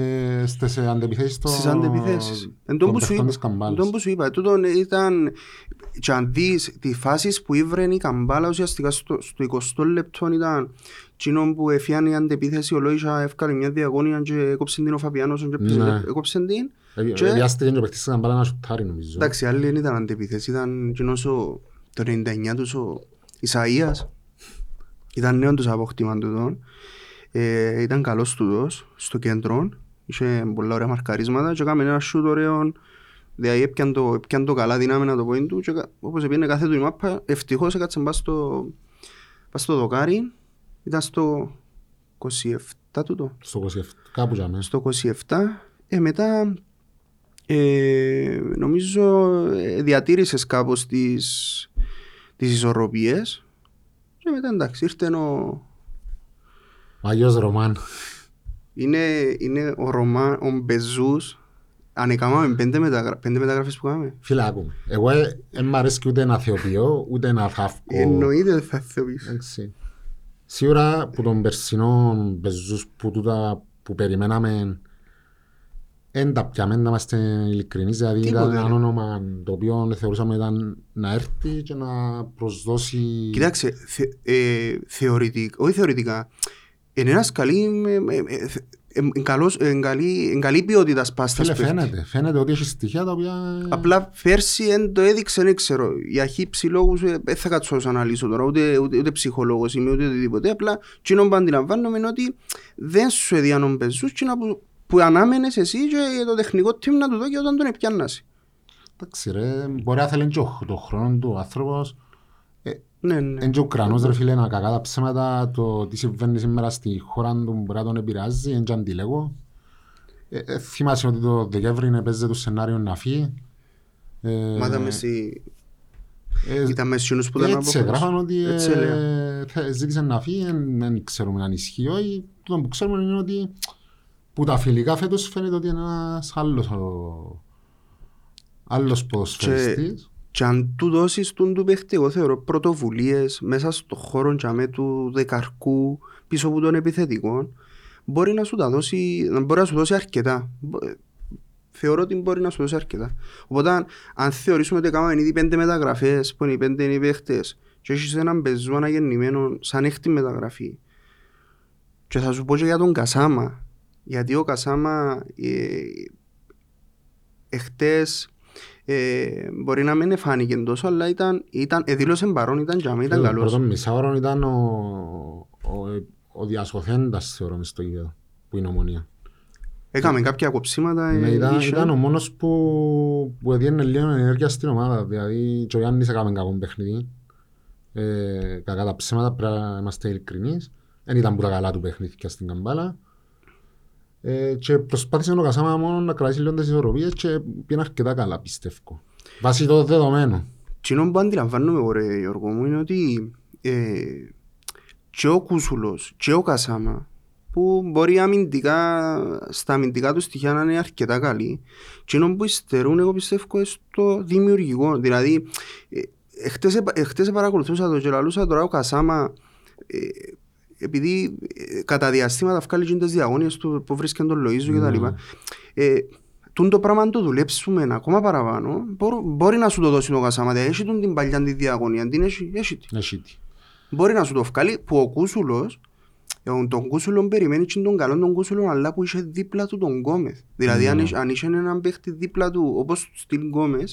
ε, στις αντεπιθέσεις των Στις αντεπιθέσεις. Εν τω των που σου παιχτών είπα- της εν Καμπάλας. τω που σου είπα, τούτον ήταν και αν δεις τις φάσεις που ήβρεν η Καμπάλα ουσιαστικά στο, στο 20 λεπτό ήταν εκείνο που εφιάνε η αντεπίθεση ο Λόισα έφκαλε μια διαγώνια και έκοψε την ο Φαπιάνος και έπαιζε- Ναι. έκοψε την Ε, και- ε, Βιάστηκε και ο παίκτης της Καμπάλας να σουτάρει νομίζω. εντάξει άλλη δεν ήταν αντεπίθεση ήταν εκείνος ο, το 99 τους ο Ισαΐας ήταν νέο τους αποκτήμα τούτον ε, ήταν καλός τούτος στο κέντρο είχε πολλά ωραία μαρκαρίσματα και έκαμε ένα σούτ ωραίο Δηλαδή έπιαν το, έπιαν το καλά δύναμη να το πω του και κα- όπως έπαιρνε κάθε του η μάπα ευτυχώς έκατσε πας στο, πας στο δοκάρι. Ήταν στο 27 τούτο. Στο 27, κάπου για μέσα. στο 27 ε, μετά ε, νομίζω ε, διατήρησες κάπως τις, τις ισορροπίες. Και μετά εντάξει ήρθε ο, Ο Αγιος Ρωμάν. Είναι, είναι ο Ρωμά, ο Μπεζούς αν έκαναμε πέντε, μεταγρα... πέντε μεταγραφές που κάναμε Φίλε, άκουμε. Εγώ ε, δεν μ' αρέσει ούτε να θεοποιώ, ούτε να θαύκω. εννοείται δεν θα θεοποιήσω Εντάξει. Σίγουρα που τον περσινό πεζούς που, τούτα, που περιμέναμε δεν τα πιάμε, να είμαστε ειλικρινείς, δηλαδή Τίποτε, ήταν ένα ρε. όνομα το οποίο θεωρούσαμε ήταν να έρθει και να προσδώσει... Κοίταξε, θε, ε, θεωρητικά, όχι θεωρητικά, είναι ένας καλή, με- με- με- θε- ε, ε, καλός, ε, καλή, ε, καλή ποιότητα πάστας Φίλε, φαίνεται, φαίνεται ότι έχεις στοιχεία τα οποία... Απλά πέρσι δεν το έδειξε, δεν ξέρω. Για χύψη λόγους ε, δεν θα κάτσω να σου αναλύσω τώρα, ούτε, ούτε, ούτε ψυχολόγος είμαι, ούτε οτιδήποτε. Απλά εκείνο που αντιλαμβάνομαι είναι ότι δεν σου έδιανον πεζούς και που, που ανάμενες εσύ και το τεχνικό team να του δω και όταν τον επιάννασαι. Εντάξει ρε, μπορεί να θέλει και ο- το χρόνο του ο άνθρωπος. Ναι, ναι. Είναι και Ουκρανός ρε φίλε, να κακά τα ψέματα, το τι συμβαίνει σήμερα στη χώρα του μπορεί να τον επηρεάζει, είναι και αντιλέγω. Ε, ε, θυμάσαι ότι το Δεκέμβρη παίζεται το σενάριο να φύγει. Ε, Μα ήταν μες στη... ε, Ήταν μες στους που ήταν έτσι απόφαση. έγραφαν ότι ε, Έτσι έλεγα. θε- ζήτησε να φύγει, δεν- δεν ξέρουμε αν ισχύει ή όχι. Το που ξέρουμε είναι ότι που τα φιλικά φέτος φαίνεται ότι είναι ένας άλλος, ο- άλλος ποδοσφαιριστής. Και αν του δώσεις τον του παίχτη, εγώ θεωρώ πρωτοβουλίες μέσα στο χώρο τζαμέ του δεκαρκού πίσω από τον επιθετικό, μπορεί να σου τα δώσει, να μπορεί να σου δώσει αρκετά. Μπο- ε, Θεωρώ ότι μπορεί να σου δώσει αρκετά. Οπότε αν, αν θεωρήσουμε ότι κάνουμε ήδη πέντε μεταγραφές, που είναι οι πέντε είναι οι παίχτες, και έχεις έναν πεζού αναγεννημένο σαν έκτη μεταγραφή, και θα σου πω και για τον Κασάμα, γιατί ο Κασάμα ε, εχθές ε, μπορεί να μην φάνηκε τόσο, αλλά ήταν, ήταν, εδήλωσε παρόν, ήταν για μένα, ήταν Το καλός. πρώτο μισάωρο ήταν ο, ο, ο διασωθέντας θεωρώ μες στο γήπεδο που είναι ομονία. Έκαμε κάποια κοψίματα. Ναι, ε, ήταν, είχε. ήταν ο μόνος που, που έδιενε λίγο ενέργεια στην ομάδα. Δηλαδή και ο Γιάννης έκαμε κακό παιχνίδι. Ε, κακά τα ψέματα πρέπει να είμαστε ειλικρινείς. Δεν ήταν που τα καλά του παιχνίδια στην Καμπάλα. Ε, και προσπάθησε ο Κασάμα μόνο να κρατήσει λίγο τις ισορροπίες και πήγαινε αρκετά καλά πιστεύω. Βάσει το δεδομένο. Κοινό που αντιλαμβάνομαι εγώ ρε Γιώργο μου είναι ότι ε, και ο Κούσουλος και ο Κασάμα που μπορεί αμυντικά, στα αμυντικά τους στοιχεία να είναι αρκετά καλοί κοινό που υστερούν εγώ πιστεύω στο δημιουργικό δηλαδή ε, εχθές, επα- εχθές παρακολουθούσα το και λαλούσα τώρα ο Κασάμα ε, επειδή ε, κατά διαστήματα βγάλει και τις διαγώνιες του που βρίσκεται τον Λοΐζο και τα Ναι. λοιπά ε, τούν το πράγμα αν το δουλέψουμε ακόμα παραπάνω μπορώ- μπορεί να σου το δώσει το Κασάμα δεν έχει τον την παλιά τη διαγωνία την έχει, έχει τη. Έχει τι. μπορεί να σου το βγάλει που ο Κούσουλος ε, τον Κούσουλο περιμένει και τον καλό τον Κούσουλο αλλά που είχε δίπλα του τον Γκόμεθ δηλαδή Ναι. αν, είχε- αν είχε έναν παίχτη δίπλα του όπως στην Γκόμεθ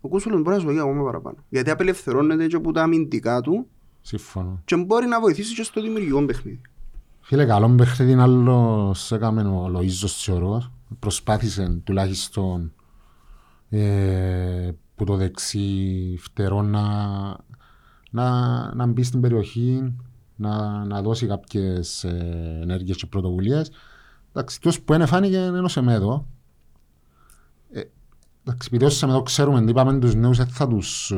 ο Κούσουλος μπορεί να σου δώσει ακόμα παραπάνω γιατί απελευθερώνεται και από τα αμυντικά του Συμφωνώ. και μπορεί να βοηθήσει και στο δημιουργικό παιχνίδι Φίλε, καλό παιχνίδι άλλος έκαμε ο Λοΐζος Τσιωρός. Προσπάθησε τουλάχιστον ε, που το δεξί φτερό να, να, να μπει στην περιοχή, να, να δώσει κάποιες ε, ενέργειες και πρωτοβουλίες. Εντάξει, τους που είναι φάνηκε είναι ο Σεμέδο. Ε, εντάξει, επειδή ο Σεμέδο ξέρουμε, είπαμε τους νέους, δεν θα τους, ε,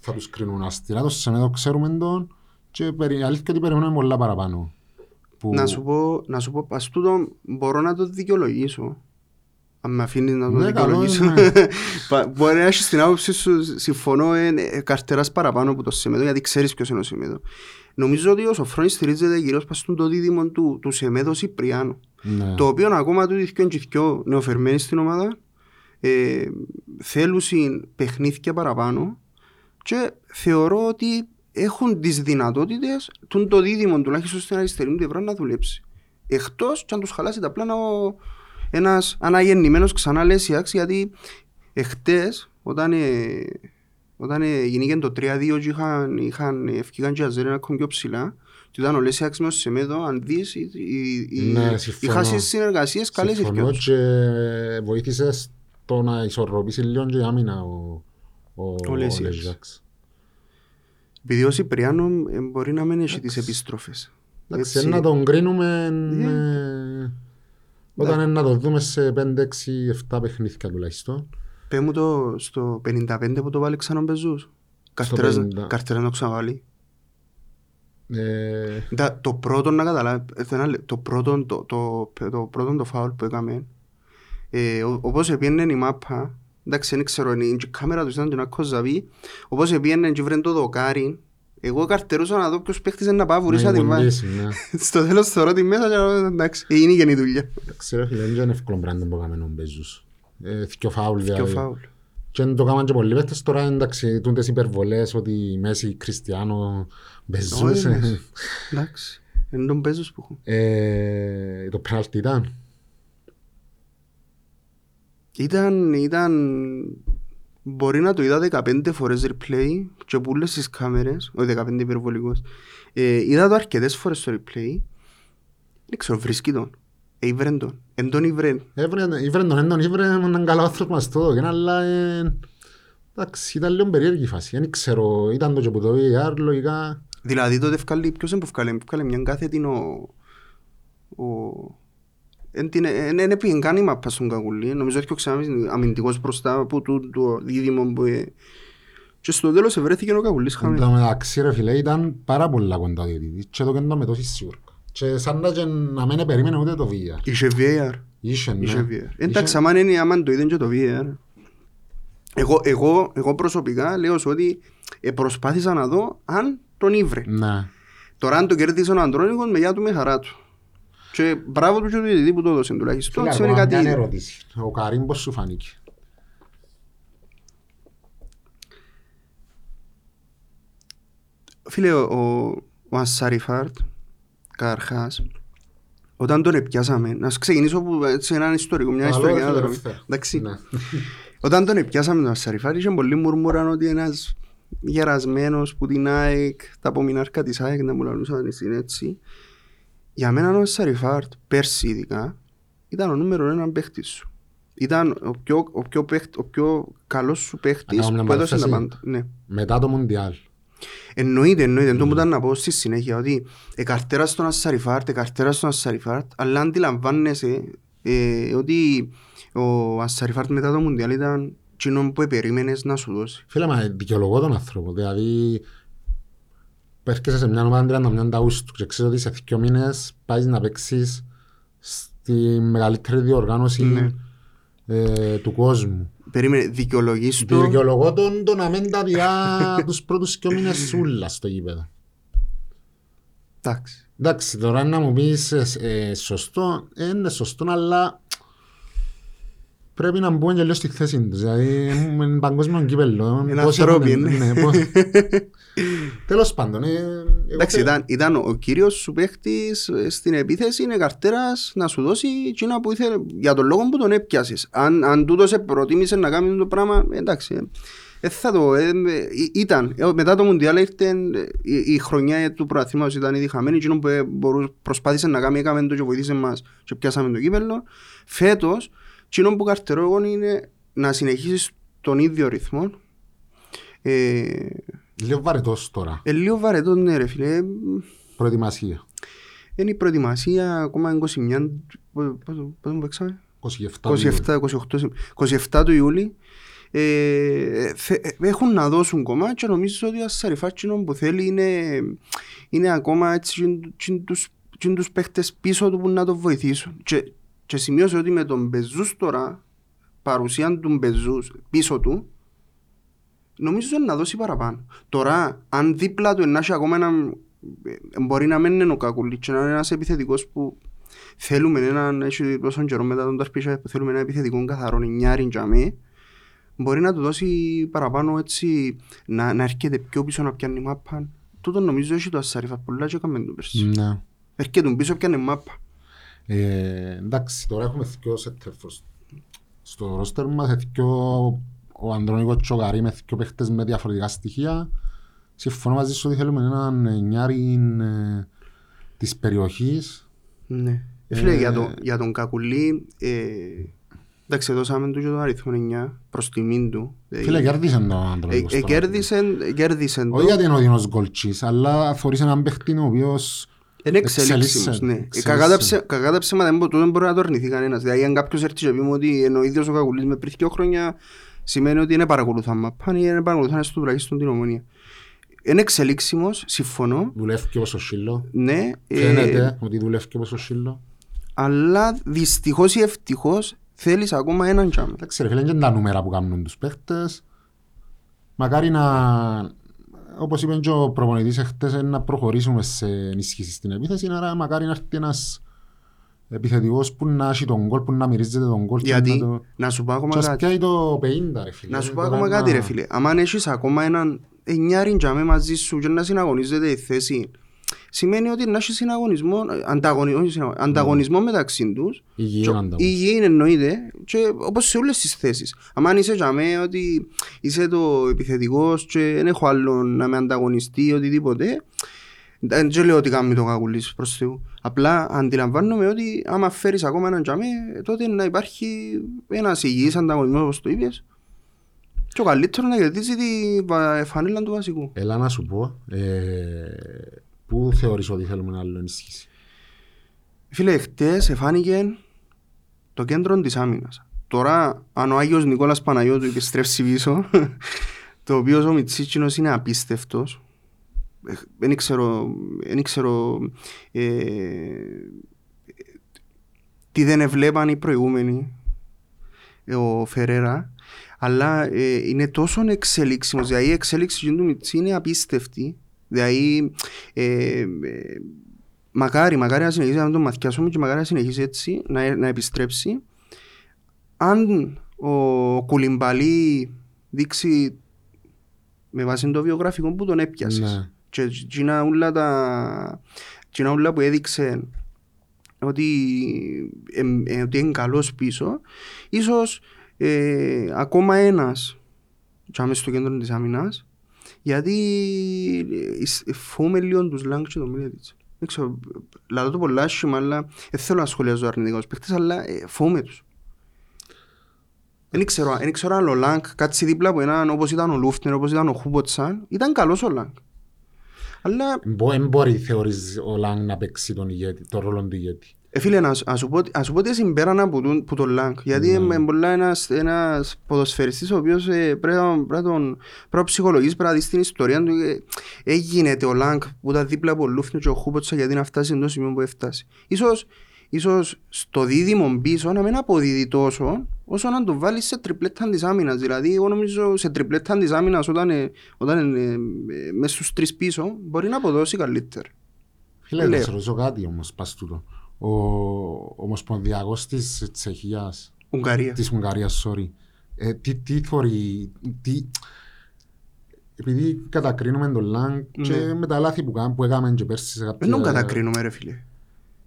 θα τους κρίνουν αστηρά. Το Σεμέδο ξέρουμε τον και περι, αλήθεια ότι περιμένουμε πολλά παραπάνω. Που... Να σου πω, να σου πω, ας τούτο μπορώ να το δικαιολογήσω. Αν με αφήνεις να το Ναι, καλό δικαιολογήσω. είναι. Πα- Μπορεί να έχεις την άποψη σου, συμφωνώ, είναι ε, καρτεράς παραπάνω από το Σεμέδο, γιατί ξέρεις ποιος είναι ο Σεμέδο. Νομίζω ότι ο Σοφρόνης στηρίζεται κυρίως πας στον το δίδυμο του, του Σεμέδο Σιπριάνου. Ναι. Το οποίο ακόμα του δυο και δυο νεοφερμένοι στην ομάδα ε, θέλουν παιχνίδια παραπάνω και θεωρώ ότι έχουν τις δυνατότητες του το δίδυμο τουλάχιστον στην αριστερή μου πλευρά να δουλέψει. Εκτός και αν τους χαλάσει τα πλάνα ο, ένας αναγεννημένος ξανά Λέσιαξ γιατί εχτες όταν, ε, όταν ε, γίνηκε το 3-2 και είχαν, είχαν ευκήκαν και αζέρι ακόμη πιο ψηλά και ήταν ο Λέσιαξ μες ο Σεμέδο αν δεις οι, οι, οι, Ναι, οι συμφωνώ. χάσεις συνεργασίες καλές Συμφωνώ ευκαιρίες. και βοήθησες στο να ισορροπήσει λίγο και η άμυνα ο, ο, Ο Λέσιαξ. Λέσιαξ. Επειδή ο Σιπριάνο ε, μπορεί να μην έχει τις επιστροφές. Εντάξει, Έτσι. να τον κρίνουμε Ναι. ε, όταν είναι να το δούμε σε 5-6-7 παιχνίδια τουλάχιστον. Πες μου το στο 55 που το βάλει ξανά ο Μπεζούς. Καρτεράς 50. καρτεράς να το ξαναβάλει. Ε, Τα- Το πρώτο να καταλάβει, ε, θέλω να λέω, το πρώτο το, το, το, πρώτο το φάουλ που έκαμε, ε, ο- όπως επίενε η μάπα, εντάξει δεν ξέρω, είναι η κάμερα τους ήταν και να κοζαβεί, όπως επίενε και βρέν το δοκάρι, εγώ καρτερούσα να δω ποιος παίχτης είναι να πάει, βουρήσα να την βάση. κοντήσει, ναι. Στο τέλος θεωρώ τη μέσα και να λέω, εντάξει, είναι η δουλειά. Εντάξει, ρε φίλε, δεν είναι εύκολο πράγμα που έκαμε ο Μπέζους. Ε, Θκιο φάουλ Και ο δηλαδή. φάουλ. Και δεν το κάναν και πολλοί παίχτες τώρα, εντάξει, τούντες υπερβολές ότι η Μέση, Κριστιανό, Μπεζούς. Όχι, ε, Μέση. Εντάξει, είναι τον Μπέζος που έχω. ε, Το πέναλτι ήταν. Ήταν, ήταν, μπορεί να το είδα 15 φορές replay και πούλες στις κάμερες, όχι 15 υπερβολικός. Ε, είδα το αρκετές φορές στο replay. Δεν ξέρω, βρίσκει τον. Ε, ήβρεν τον. Εν τον ήβρεν. Έβρε- Ήβρε τον έναν, ήβρε έναν καλό άνθρωπος μας το έδωκε, αλλά ε, εντάξει, ήταν λίγο περίεργη η φάση. Δεν ξέρω, ήταν το και που το VAR, λογικά. Δηλαδή τότε ευκάλλει, ποιος είναι που ευκάλλει, ευκάλλει μια κάθετη ο... ο Εν την- εν- εν έπιεν καν η μάπα στον κακουλί. Νομίζω ότι ο ξανά αμυντικός μπροστά από το, το δίδυμο που... ε, Και στο τέλος ευρέθηκε ο κακουλής Εν χαμένος. τω μεταξύ ρε φίλε ήταν πάρα πολλά κοντά ο διαιτητής και το κέντρο με τόση σίγουρα. Και σαν να, και να μην περίμενε ούτε το VAR. Είχε VAR. Είχε, ναι. Είχε VR. Εντάξει, άμα είναι άμα το είδαν και το VR. Εγώ, εγώ, εγώ προσωπικά λέω σου ότι ε, προσπάθησα να δω αν τον ήβρε. Ναι. Τώρα αν το κέρδισε ο Αντρόνικος με γεια του με χαρά του. Και μπράβο του και του διαιτητή που το έδωσε τουλάχιστον. Φίλε, Σημαίνει ακόμα κάτι μια είδε. ερώτηση. Ο Καρύμ πώς σου φάνηκε. Φίλε, ο, ο Ασσαριφάρτ, καταρχάς, όταν τον επιάσαμε, να σου ξεκινήσω από έτσι, έναν ιστορικό, μια Καλό, ιστορική φίλε, αναδρομή. ευθεία. Εντάξει. Ναι. Όταν τον επιάσαμε τον Ασσαριφάρ, είχε πολλοί μουρμουράν ότι ένας γερασμένος που την ΑΕΚ, τα απομεινάρκα της ΑΕΚ να μου λαλούσαν στην έτσι. Για μένα ο Ασσαριφάρτ, πέρσι ειδικά, ήταν ο νούμερο ένα παίχτης σου. Ήταν ο πιο, ο πιο, παίχτ, ο πιο καλός σου παίχτης κάνω μια που έδωσε τα παρένθεση. πάντα. Ναι. Μετά το Μουντιάλ. Εννοείται, εννοείται. Το μου ήταν να πω στη συνέχεια ότι εκαρτέρας στον Ασσαριφάρτ, εκαρτέρας στον Ασσαριφάρτ, αλλά αντιλαμβάνεσαι ε, ότι ο Ασσαριφάρτ μετά το Μουντιάλ ήταν κοινό που περίμενες να σου δώσει. Φίλε, μα δικαιολογώ τον άνθρωπο. Δηλαδή, έρχεσαι σε μια ομάδα 31 Αύγουστου και ξέρεις ότι σε δύο μήνες πάεις να παίξεις στη μεγαλύτερη διοργάνωση Ναι. ε, του κόσμου. Περίμενε, δικαιολογείς το. Δικαιολογώ τον το να μην τα διά τους πρώτους δύο μήνες σούλα στο γήπεδο. Εντάξει. Εντάξει, τώρα να μου πεις ε, ε, σωστό, ε, είναι σωστό, αλλά πρέπει να μπούμε και λίγο στη θέση τους. Δηλαδή, είναι παγκόσμιο κύπελλο. Είναι Πόσοι ανθρώποι, έχουν- είναι. ναι, πώς- Τέλος πάντων. ε, εγώ Εντάξει, θε- ήταν, ήταν ο κύριος σου παίχτης ε, στην επίθεση, είναι καρτέρας να σου δώσει εκείνα που ήθελε, για τον λόγο που τον έπιασες. Αν, αν τούτος σε προτίμησε να κάνει το πράγμα, εντάξει, ε, ε, θα το, ε, ε, ήταν, ε, μετά το Μουντιάλ ήρθε ε, η, η χρονιά του προαθήματος ήταν ήδη χαμένη, εκείνο που ε, μπορούσε, προσπάθησε να κάνει, έκαμε το και βοήθησε μας και πιάσαμε το κύπελλο. Φέτος, εκείνο που καρτερώ εγώ είναι να συνεχίσεις τον ίδιο ρυθμό, ε, Λίγο βαρετός τώρα. ε, λίγο βαρετός, ναι ρε φίλε. Ε, Προετοιμασία. Είναι η προετοιμασία ακόμα 21. Πόσο πόσο μου παίξαμε; 27. 27, 28, 27 του Ιούλη. Ε, θε- ε, έχουν να δώσουν κομμάτι και νομίζω ότι ο Σαριφάτσινο που θέλει είναι, είναι ακόμα έτσι τσιν- τσιν τους, τσιν τους παίχτες πίσω του που να το βοηθήσουν. Και, και σημείωσε ότι με τον Μπεζούς τώρα, παρουσία του Μπεζούς πίσω του, νομίζω είναι να δώσει παραπάνω. Τώρα, αν δίπλα του ενάχει ακόμα ένα, ε, μπορεί να μην είναι ο Κακουλής και να είναι ένας επιθετικός που θέλουμε έναν, έχει τόσο καιρό μετά τον Ταρπίσια που θέλουμε ένα επιθετικό καθαρό νιάρι για μέ, μπορεί να του δώσει παραπάνω έτσι, να, να έρχεται πιο πίσω να πιάνει μάπα. Τούτο νομίζω έχει το Ασαρίφα πολλά και έκαμε το πέρσι. Ναι. Έρχεται πίσω πιάνει μάπα. Ε, εντάξει, τώρα έχουμε δυο σεττερφος. Στο ρόστερ μας δυο, ο Ανδρώνικος και ο Καρή με δυο παίχτες με διαφορετικά στοιχεία. Συμφωνώ μαζί σου ότι θέλουμε έναν νιάρι ε, της περιοχής. Ναι. Ε, Φίλε, Ε, για, το, για τον Κακουλή, ε, εντάξει, δώσαμε του και τον αριθμό 9 προς τιμήν του. Φίλε, κέρδισε τον Ε, Ανδρώνικος. ε, τώρα. κέρδισεν, ε, κέρδισεν Όχι το. γιατί είναι ο Δίνος Γκολτσής, αλλά θωρείς έναν παίχτη ο οποίος Είναι εξελίξιμος, εξελίσσεται, ναι. Ε, εξελίσσεται. Κακά τα ψε- Κακά τα ψέματα δεν μπο- τούτο δεν μπορεί να το αρνηθεί κανένας. Δηλαδή, αν κάποιος έρθει και πει μου ότι είναι ο ίδιος ο Κακουλής με πριν δύο χρόνια, σημαίνει ότι είναι παρακολουθάν μαπάν ή είναι παρακολουθάν στο τουλάχιστον την ομονία. Είναι εξελίξιμος, συμφωνώ, δουλεύει και όπως ο Σίλο. ναι, ε, Φαίνεται ότι δουλεύει και όπως ο Σίλο. αλλά δυστυχώς ή ευτυχώς θέλεις ακόμα έναν τζάμε. Εντάξει ρε φίλε, είναι και τα νούμερα που κάνουν τους παίχτες. Μακάρι να, όπως είπε και ο προπονητής εχθές, ε, να προχωρήσουμε σε ενίσχυση στην επίθεση, άρα μακάρι να έρθει ένας επιθετικός που να έχει τον γκολ, που να μυρίζεται τον γκολ. και Γιατί, να το... να σου πω Και ακόμα ας κάτι. πιάει το 50 ρε φίλε. Να σου πω Τώρα ακόμα να- κάτι ρε φίλε. Αν έχεις ακόμα έναν εννιάρι τζάμε μαζί σου και να συναγωνίζεται η θέση, σημαίνει ότι να έχεις συναγωνισμό, ανταγωνι- όχι συναγωνισμό, ανταγωνισμό μεταξύ τους. Υγιή Και- ανταγωνισμός. Υγιή εννοείται και όπως σε όλες τις θέσεις. Αν είσαι τζάμε ότι είσαι το επιθετικός και δεν έχω άλλο να με ανταγωνιστεί οτιδήποτε, δεν και λέω ότι κάνει το κακουλής προς Θεού. Απλά αντιλαμβάνομαι ότι άμα φέρεις ακόμα έναν τζάμε, τότε να υπάρχει ένας υγιής ανταγωνισμός όπως το είπες και ο καλύτερος να κερδίζει τη βα- φανέλα του βασικού. Έλα να σου πω, ε, πού θεωρείς ότι θέλουμε να άλλο ενίσχυση. Φίλε, χτες εφάνηκε το κέντρο της άμυνας. Τώρα, αν ο Άγιος Νικόλας Παναγιώτου επιστρέψει πίσω, το οποίος ο Μιτσίτσινος είναι απίστευτος, ε, δεν ξέρω, δεν ξέρω ε, τι δεν εβλέπαν οι προηγούμενοι, ε, ο Φερέρα, αλλά ε, είναι τόσο εξελίξιμος, δηλαδή η εξέλιξη του Μιτσί είναι απίστευτη, δηλαδή ε, ε, μακάρι, μακάρι να συνεχίσει να τον μαθιάσουμε και μακάρι να συνεχίσει έτσι, να, να επιστρέψει. Αν ο Κουλιμπαλί δείξει με βάση το βιογραφικό που τον έπιασες Ναι. Και εκείνα όλα τα εκείνα όλα που έδειξε ότι, εμ, ε, ότι είναι καλός πίσω ίσως ε, ακόμα ένας και στο κέντρο της άμυνας γιατί ε, φοβούμαι λίγο τους Λάγκ και τον Μίλετιτς. Δεν ξέρω, λαλώ το πολλά άσχημα, αλλά δεν θέλω να σχολιάζω αρνητικά τους παίχτες, αλλά ε, φοβούμαι τους. Δεν ξέρω, δεν ξέρω αν ο Λάγκ κάτσει δίπλα από έναν όπως ήταν ο Λούφτνερ, όπως ήταν ο Χούμποτσαν. Ήταν καλός ο Λάγκ. Αλλά, Δεν μπορεί θεωρείς ο Λάγκ να παίξει τον, ηγέτη, τον ρόλο του ηγέτη. ε, φίλε, να, σου- να σου πω, να σου πω τι συμπέρανα που, τον- που τον Λάγκ. Γιατί Ναι. είναι πολλά ένας, ένας ποδοσφαιριστής ο οποίος ε, πρέπει να πρέπει να τον πρέπει να ψυχολογείς, πρέπει να δεις την ιστορία του. Ε, έγινε ο Λάγκ που ήταν δίπλα από ο Λούφτνερ και ο Χούμποτσαν γιατί να φτάσει εντός σημείο που έφτασε. Ίσως, ίσως στο δίδυμο πίσω να μην αποδίδει τόσο όσο να το βάλεις σε τριπλέτα της άμυνας. Δηλαδή, εγώ νομίζω σε τριπλέτα της άμυνας όταν, ε, όταν είναι ε, ε, μέσα στους τρεις πίσω μπορεί να αποδώσει καλύτερα. Φίλε, Λέω. να σε ρωτήσω κάτι όμως πας τούτο. Ο Ομοσπονδιακός της Τσεχίας, Ουγγαρίας. της Ουγγαρίας, sorry, ε, τι, τι θωρεί, τι... επειδή κατακρίνουμε τον Λάγκ και Ναι. με τα λάθη που, κάνουμε, που έκαμε και πέρσι σε κάποια... Δεν τον κατακρίνουμε ρε φίλε.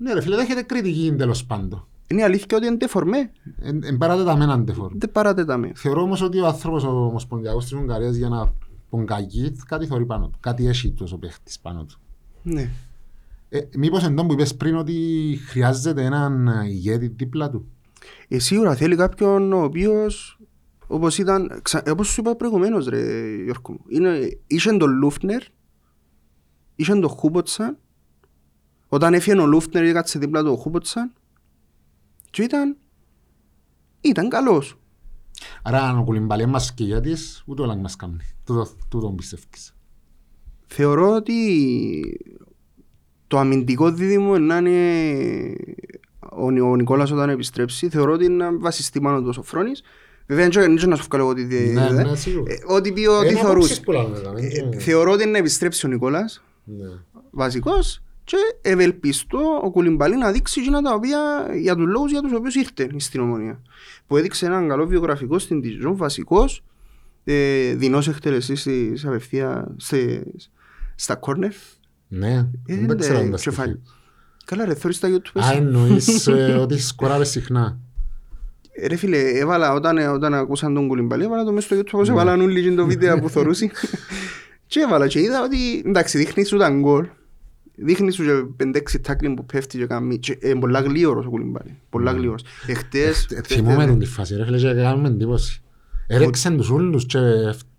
Ναι ρε φίλε, δέχεται κριτική τέλος πάντων. Είναι η αλήθεια ότι είναι τεφορμέ. Εν, εν παράτεταμένα αντεφόρ. Δεν παρατετάμε. Θεωρώ όμως ότι ο άνθρωπος ο Ομοσπονδιακός της Ουγγαρίας για να πογκαγεί κάτι θωρεί πάνω του. Κάτι έχει τους ο παίχτης πάνω του. Ναι. Ε, μήπως εντός που είπες πριν ότι χρειάζεται έναν ηγέτη δίπλα του; Ε, σίγουρα θέλει κάποιον ο οποίος όπως ήταν, ξα... όπως σου είπα προηγουμένως ρε Γιώργο μου, είναι, είχε τον Λούφνερ, είχε τον Χούποτσαν, όταν έφυγε ο Λούφνερ έκατσε δίπλα του ο Χούποτσαν και ήταν, ήταν καλός. Άρα αν ο Κουλιμπαλέ μας και γιατής, ούτε ο Λάγκ μας κάνει. Τούτο, τούτο πιστεύεις. Θεωρώ ότι το αμυντικό δίδυμο να είναι ο, Νι- ο Νικόλας όταν επιστρέψει, θεωρώ ότι είναι να βασιστεί πάνω του ο Σοφρόνης. Βέβαια, δεν ξέρω να σου βγάλω ότι δι- Ναι, δε- ναι, σίγουρα. ε, Ό,τι πει ότι Είναι θεωρούσε. απόψεις που λάβουμε, δηλαδή, Ε, και- Θεωρώ ότι είναι να επιστρέψει ο Νικόλας, Ναι. βασικός, και ευελπιστώ ο Κουλιμπαλή να δείξει εκείνα τα οποία για τους λόγους για τους οποίους ήρθε στην Ομονία. Που έδειξε έναν καλό βιογραφικό στην Τιζόν, βασικός, ε, δεινός εκτελεστής στις απευθεία στις- στα κόρνερ. Ναι, Ε, δεν ναι, ξέρω αν τα κεφάλι. στοιχεία. Καλά ρε, θωρείς τα YouTube. Α, εννοείς ε, ότι σκοράρε συχνά. Ε, Ρε φίλε, έβαλα όταν, όταν ακούσαν τον Κουλιμπαλί, έβαλα το μέσα στο YouTube όπως Ναι. έβαλαν όλοι και το βίντεο που θωρούσαν. και έβαλα και είδα ότι εντάξει δείχνει σου τα γκολ. Δείχνει σου και πεντέξι τάκλιν που πέφτει και κάνει. και Είναι πολλά γλύωρος ο Κουλιμπαλί. Πολλά γλύωρος. Εχτες... Ε, Θυμούμε τον τη φάση, ρε φίλε, και κάνουμε εντύπωση. Έρεξαν τους ούλους και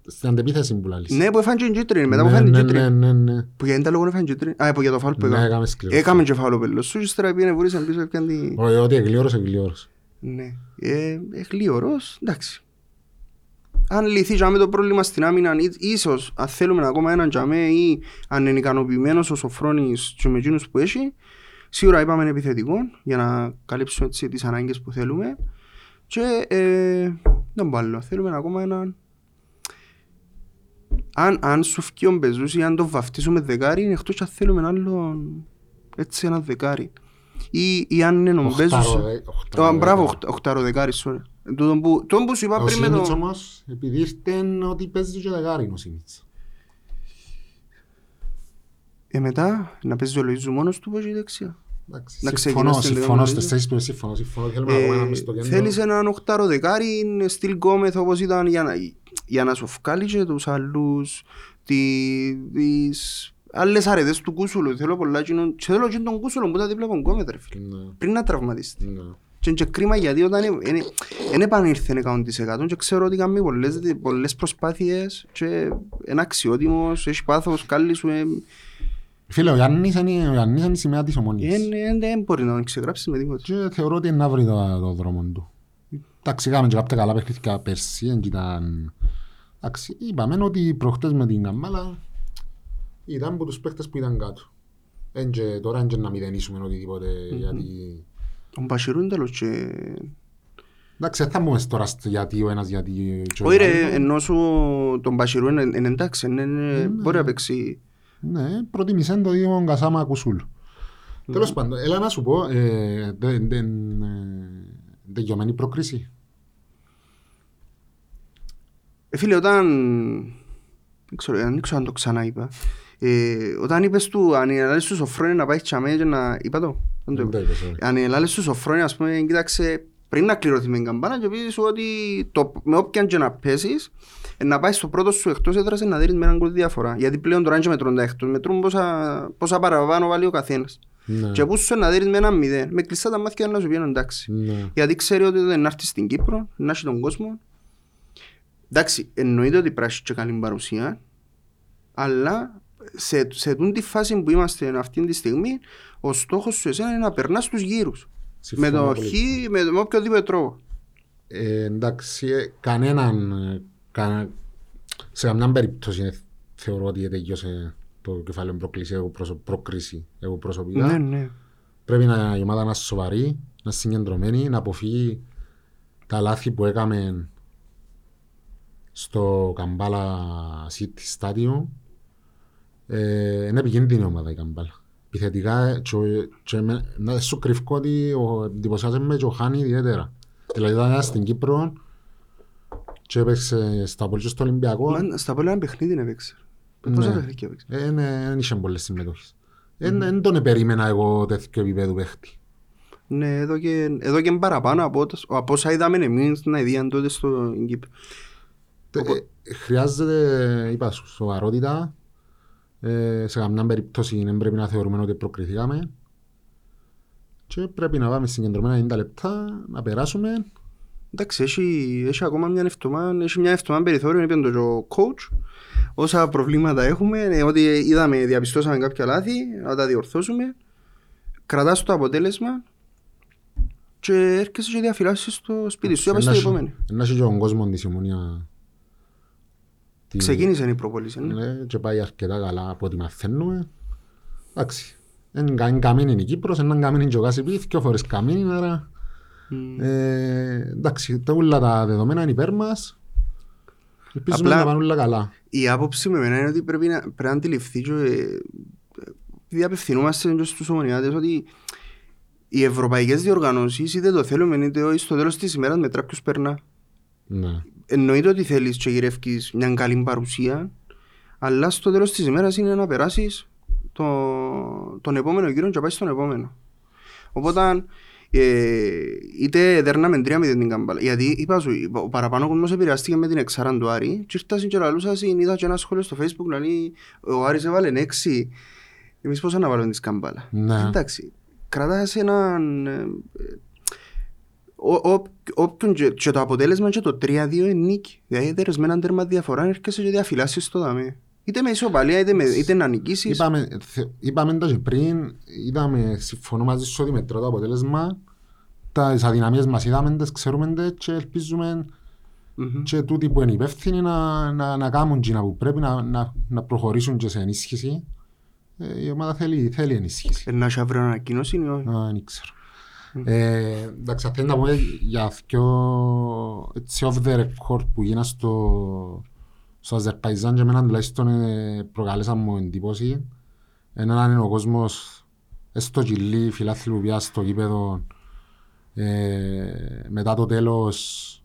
στην αντεπίθεση που λαλείς. Ναι, που έφανε και κίτρινη, μετά που Ναι, έφανε ναι, κίτρινη. ναι, ναι, ναι. Που γιατί τα λόγω έφανε κίτρινη. Α, που για το φάουλ που Ναι, έκαμε. έκαμε σκληρό. Έκαμε και φάουλ ο πέλος σου και ύστερα πήγαινε βουρήσαν πίσω έπιαν τη... Όχι, Ότι εγλίωρος, εγλίωρος. Ναι. Ε, ε, γλύωρος, εντάξει. Αν λυθεί τζάμε το πρόβλημα στην άμυνα, ή- ίσως αν θέλουμε ακόμα έναν τζάμε ή αν είναι ικανοποιημένος ο Σοφρόνης και με εκείνους που έχει, σίγουρα είπαμε επιθετικός για να καλύψουμε έτσι, τις ανάγκες που θέλουμε. Και ε, δεν πω άλλο, θέλουμε ακόμα έναν... Αν, αν σου φκεί ο Μπεζούς ή αν το βαφτίσουμε δεκάρι, είναι εκτός αν θέλουμε άλλον έτσι ένα δεκάρι. Ή, ή αν είναι ο Μπεζούς... Οχτάρο, ε, οχτάρο, Το, μπράβο, ε. οχτα- οχτάρο δεκάρι, sorry. Ε, τούτο που, τούτο που σου είπα Ο πριν με Σίμιτς το... όμως, επειδή ήρθε ότι παίζει και δεκάρι ο Σίμιτς. Ε, μετά, να παίζει ο Λοΐζου μόνος του, πώς η δεξιά; Εντάξει, Να Συμφωνώ, ξεκινάς την συμφωνώ δεκάδα, στις θέσεις που συμφωνώ. Συμφωνώ, θέλουμε Ε, ακόμα ένα μες στο κέντρο. θέλεις έναν οχτάρο δεκάρι, στυλ Γκόμεθ όπως ήταν για να, για να σου βγάλει και τους άλλους, τι, τις άλλες αρετές του Κούσουλου. Θέλω πολλά εκείνον- και θέλω και τον Κούσουλο που ήταν δίπλα από τον Γκόμεθ, ρε φίλε. Ναι, Πριν να τραυματιστεί. ναι. Και είναι και κρίμα γιατί όταν είναι- είναι- δεν επανήλθε 100% και ξέρω ότι κάνει πολλές, πολλές προσπάθειες και είναι αξιότιμος, έχει πάθος, κάλλη σου, ε, Φίλε, ο Γιάννης είναι ο Γιάννης είναι η σημαία της ομόνιας. ε, ε, δεν μπορεί να τον ξεγράψεις με τίποτα. Και θεωρώ ότι είναι να βρει το, το δρόμο του. Εντάξει, είχαμε και κάποια καλά παιχνίδια πέρσι, δεν ήταν... Εντάξει, είπαμε ότι προχτές με την Καμάλα ήταν από τους παίχτες που ήταν κάτω. Εν και, τώρα δεν και να μηδενίσουμε οτιδήποτε, γιατί... Ο Μπασιρού είναι τέλος και... Εντάξει, δεν θα μπούμε τώρα στο γιατί ο ένας, γιατί και ο Όχι ρε, άλλος. ενώ σου τον Μπασιρού είναι είναι εντάξει, είναι- είναι- μπορεί να παίξει. Ναι, προτίμησαν το δύο Κασάμα Κουσούλ. Τέλος πάντων, έλα να σου πω, ε, δεν δεν, ε, τελειωμένη πρόκριση. Ε, φίλε, όταν... Δεν ξέρω, δεν ξέρω αν το ξανά είπα. Ε, όταν είπες του, αν ελάλες του Σοφρόνη να πάει τσαμέ και να... Είπα το. Δεν το Δεν το είπα. είπες, όχι. Αν ελάλες του Σοφρόνη, ας πούμε, κοίταξε, πριν να κληρωθεί με την καμπάνα και πεις σου ότι το, με όποιαν και να πέσεις, ε, να πάεις στο πρώτο σου εκτός έδρασε να δίνεις με έναν γκολ διαφορά. Γιατί πλέον τώρα είναι και μετρούν τα εκτός, μετρούν πόσα, πόσα παραπάνω βάλει ο καθένας. Ναι. Και πού σου να δίνεις με ένα μηδέν. Με κλειστά τα μάτια να σου πει εντάξει. Ναι. Γιατί ξέρει ότι δεν έρθεις στην Κύπρο, να έχει τον κόσμο. Εντάξει, εννοείται ότι πρέπει να έχει και καλή παρουσία, αλλά σε, σε τούτη τη φάση που είμαστε αυτή τη στιγμή, ο στόχος σου εσένα είναι να περνάς τους γύρους. Με Συμφωνώ το πολύ. χ, με, με οποιοδήποτε τρόπο. Ε, εντάξει, ε, κανέναν, ε, κα, σε καμιά περίπτωση ε, θεωρώ ότι τελειώσε το κεφάλαιο πρόκληση, εγώ προσω, πρόκριση, εγώ προσωπικά. Ναι, ναι. Πρέπει να, η ομάδα να είναι σοβαρή, να είναι συγκεντρωμένη, να αποφύγει τα λάθη που έκαμε στο Καμπάλα City Stadium. Ε, είναι επικίνδυνη ομάδα η Καμπάλα. Επιθετικά, και, ο- και με, να σου κρυφκώ ότι ο- εντυπωσιάζεται με και ο Χάνι ιδιαίτερα. Δηλαδή ήταν στην Κύπρο Και έπαιξε στα πόλη και στο Ολυμπιακό. Μα Στα πολλά παιχνίδι έπαιξε. Πόσα Ναι. παιχνίδια έπαιξε; Ε, ναι, Δεν είχε πολλές συμμετοχές. Δεν τον περίμενα εγώ τέτοιο επίπεδο παίχτη. Ναι, εδώ και, εδώ και παραπάνω από, ότα- από όσα είδαμε εμείς στην αηδία τότε στο Κύπρο. Ε, ε, Χρειάζεται, είπα σου, σοβαρότητα. Ε, Σε καμιά περίπτωση δεν πρέπει να θεωρούμε ότι προκριθήκαμε. Και πρέπει να πάμε συγκεντρωμένα 90 λεπτά, να περάσουμε. Εντάξει, έχει, έχει ακόμα μια εβδομάδα, έχει μια εβδομάδα περιθώριο, είπε το και ο coach. Όσα προβλήματα έχουμε, ε, ότι είδαμε, διαπιστώσαμε κάποια λάθη, να τα διορθώσουμε. Κρατάς το αποτέλεσμα και έρχεσαι και διαφυλάσσεις στο σπίτι σου. Είπα στο επόμενο. Να έχει και τον κόσμος της Ομόνια. Τι- Ξεκίνησε η προπόληση. Ναι. Ναι, και πάει αρκετά καλά από ό,τι μαθαίνουμε. Εντάξει. Είναι καμένη η Κύπρος, είναι καμένη και ο Κάσιπη, δυο φορές καμένη, άρα... Μμ. Ε, εντάξει, τα όλα τα δεδομένα είναι υπέρ μας. Ελπίζουμε Απλά- να πάνε όλα καλά. Η άποψη με εμένα είναι ότι πρέπει να, πρέπει να αντιληφθεί και, ε, επειδή απευθυνόμαστε και στους ομονιάτες ότι οι ευρωπαϊκές διοργανώσεις είτε το θέλουμε είτε όχι στο τέλος της ημέρας μετρά ποιος περνά. Ναι. Εννοείται ότι θέλεις και γυρεύκεις μια καλή παρουσία αλλά στο τέλος της ημέρας είναι να περάσεις το, τον επόμενο γύρο και να πάεις στον επόμενο. Οπότε ε, είτε δέρναμε τρία με την καμπάλα. Γιατί είπα σου, ο παραπάνω κόσμος επηρεάστηκε με την εξάραν του Άρη και ήρθασαν και λαλούσαν, είδα και ένα σχόλιο στο facebook λέει ο Άρης έβαλε έξι. Εμείς πώς να βάλουμε τις καμπάλα. Ναι. Εντάξει, κρατάς έναν... ε, ο- ο- όποιον και, και το αποτέλεσμα και το 3-2 είναι νίκη. Δηλαδή έδερες με έναν τέρμα διαφορά έρχεσαι και διαφυλάσσεις το δαμέ. Είτε με ισοπαλία είτε, με, είτε να νικήσεις. Είπαμε, θε- είπαμε τα και πριν, είδαμε, συμφωνώ μαζί σου ότι μετρά το αποτέλεσμα. Τα τις αδυναμίες μας είδαμε, τις ξέρουμε τες και ελπίζουμε Μμμ. και τούτοι που είναι υπεύθυνοι να, να, να κάνουν τζίνα που πρέπει να, να, να προχωρήσουν και σε ενίσχυση. Ε, η ομάδα θέλει, θέλει ενίσχυση. Ε, Να έχει αύριο ανακοίνωση ή όχι; Α, δεν ξέρω. Ε, εντάξει, θέλει να πούμε για δυο έτσι off the record που γίνα στο, στο Αζερπαϊζάν και εμένα τουλάχιστον ε, προκαλέσαν μου εντύπωση. Έναν είναι ο κόσμος έστω κυλί φιλάθλοι που πια στο γήπεδο ε, μετά το τέλος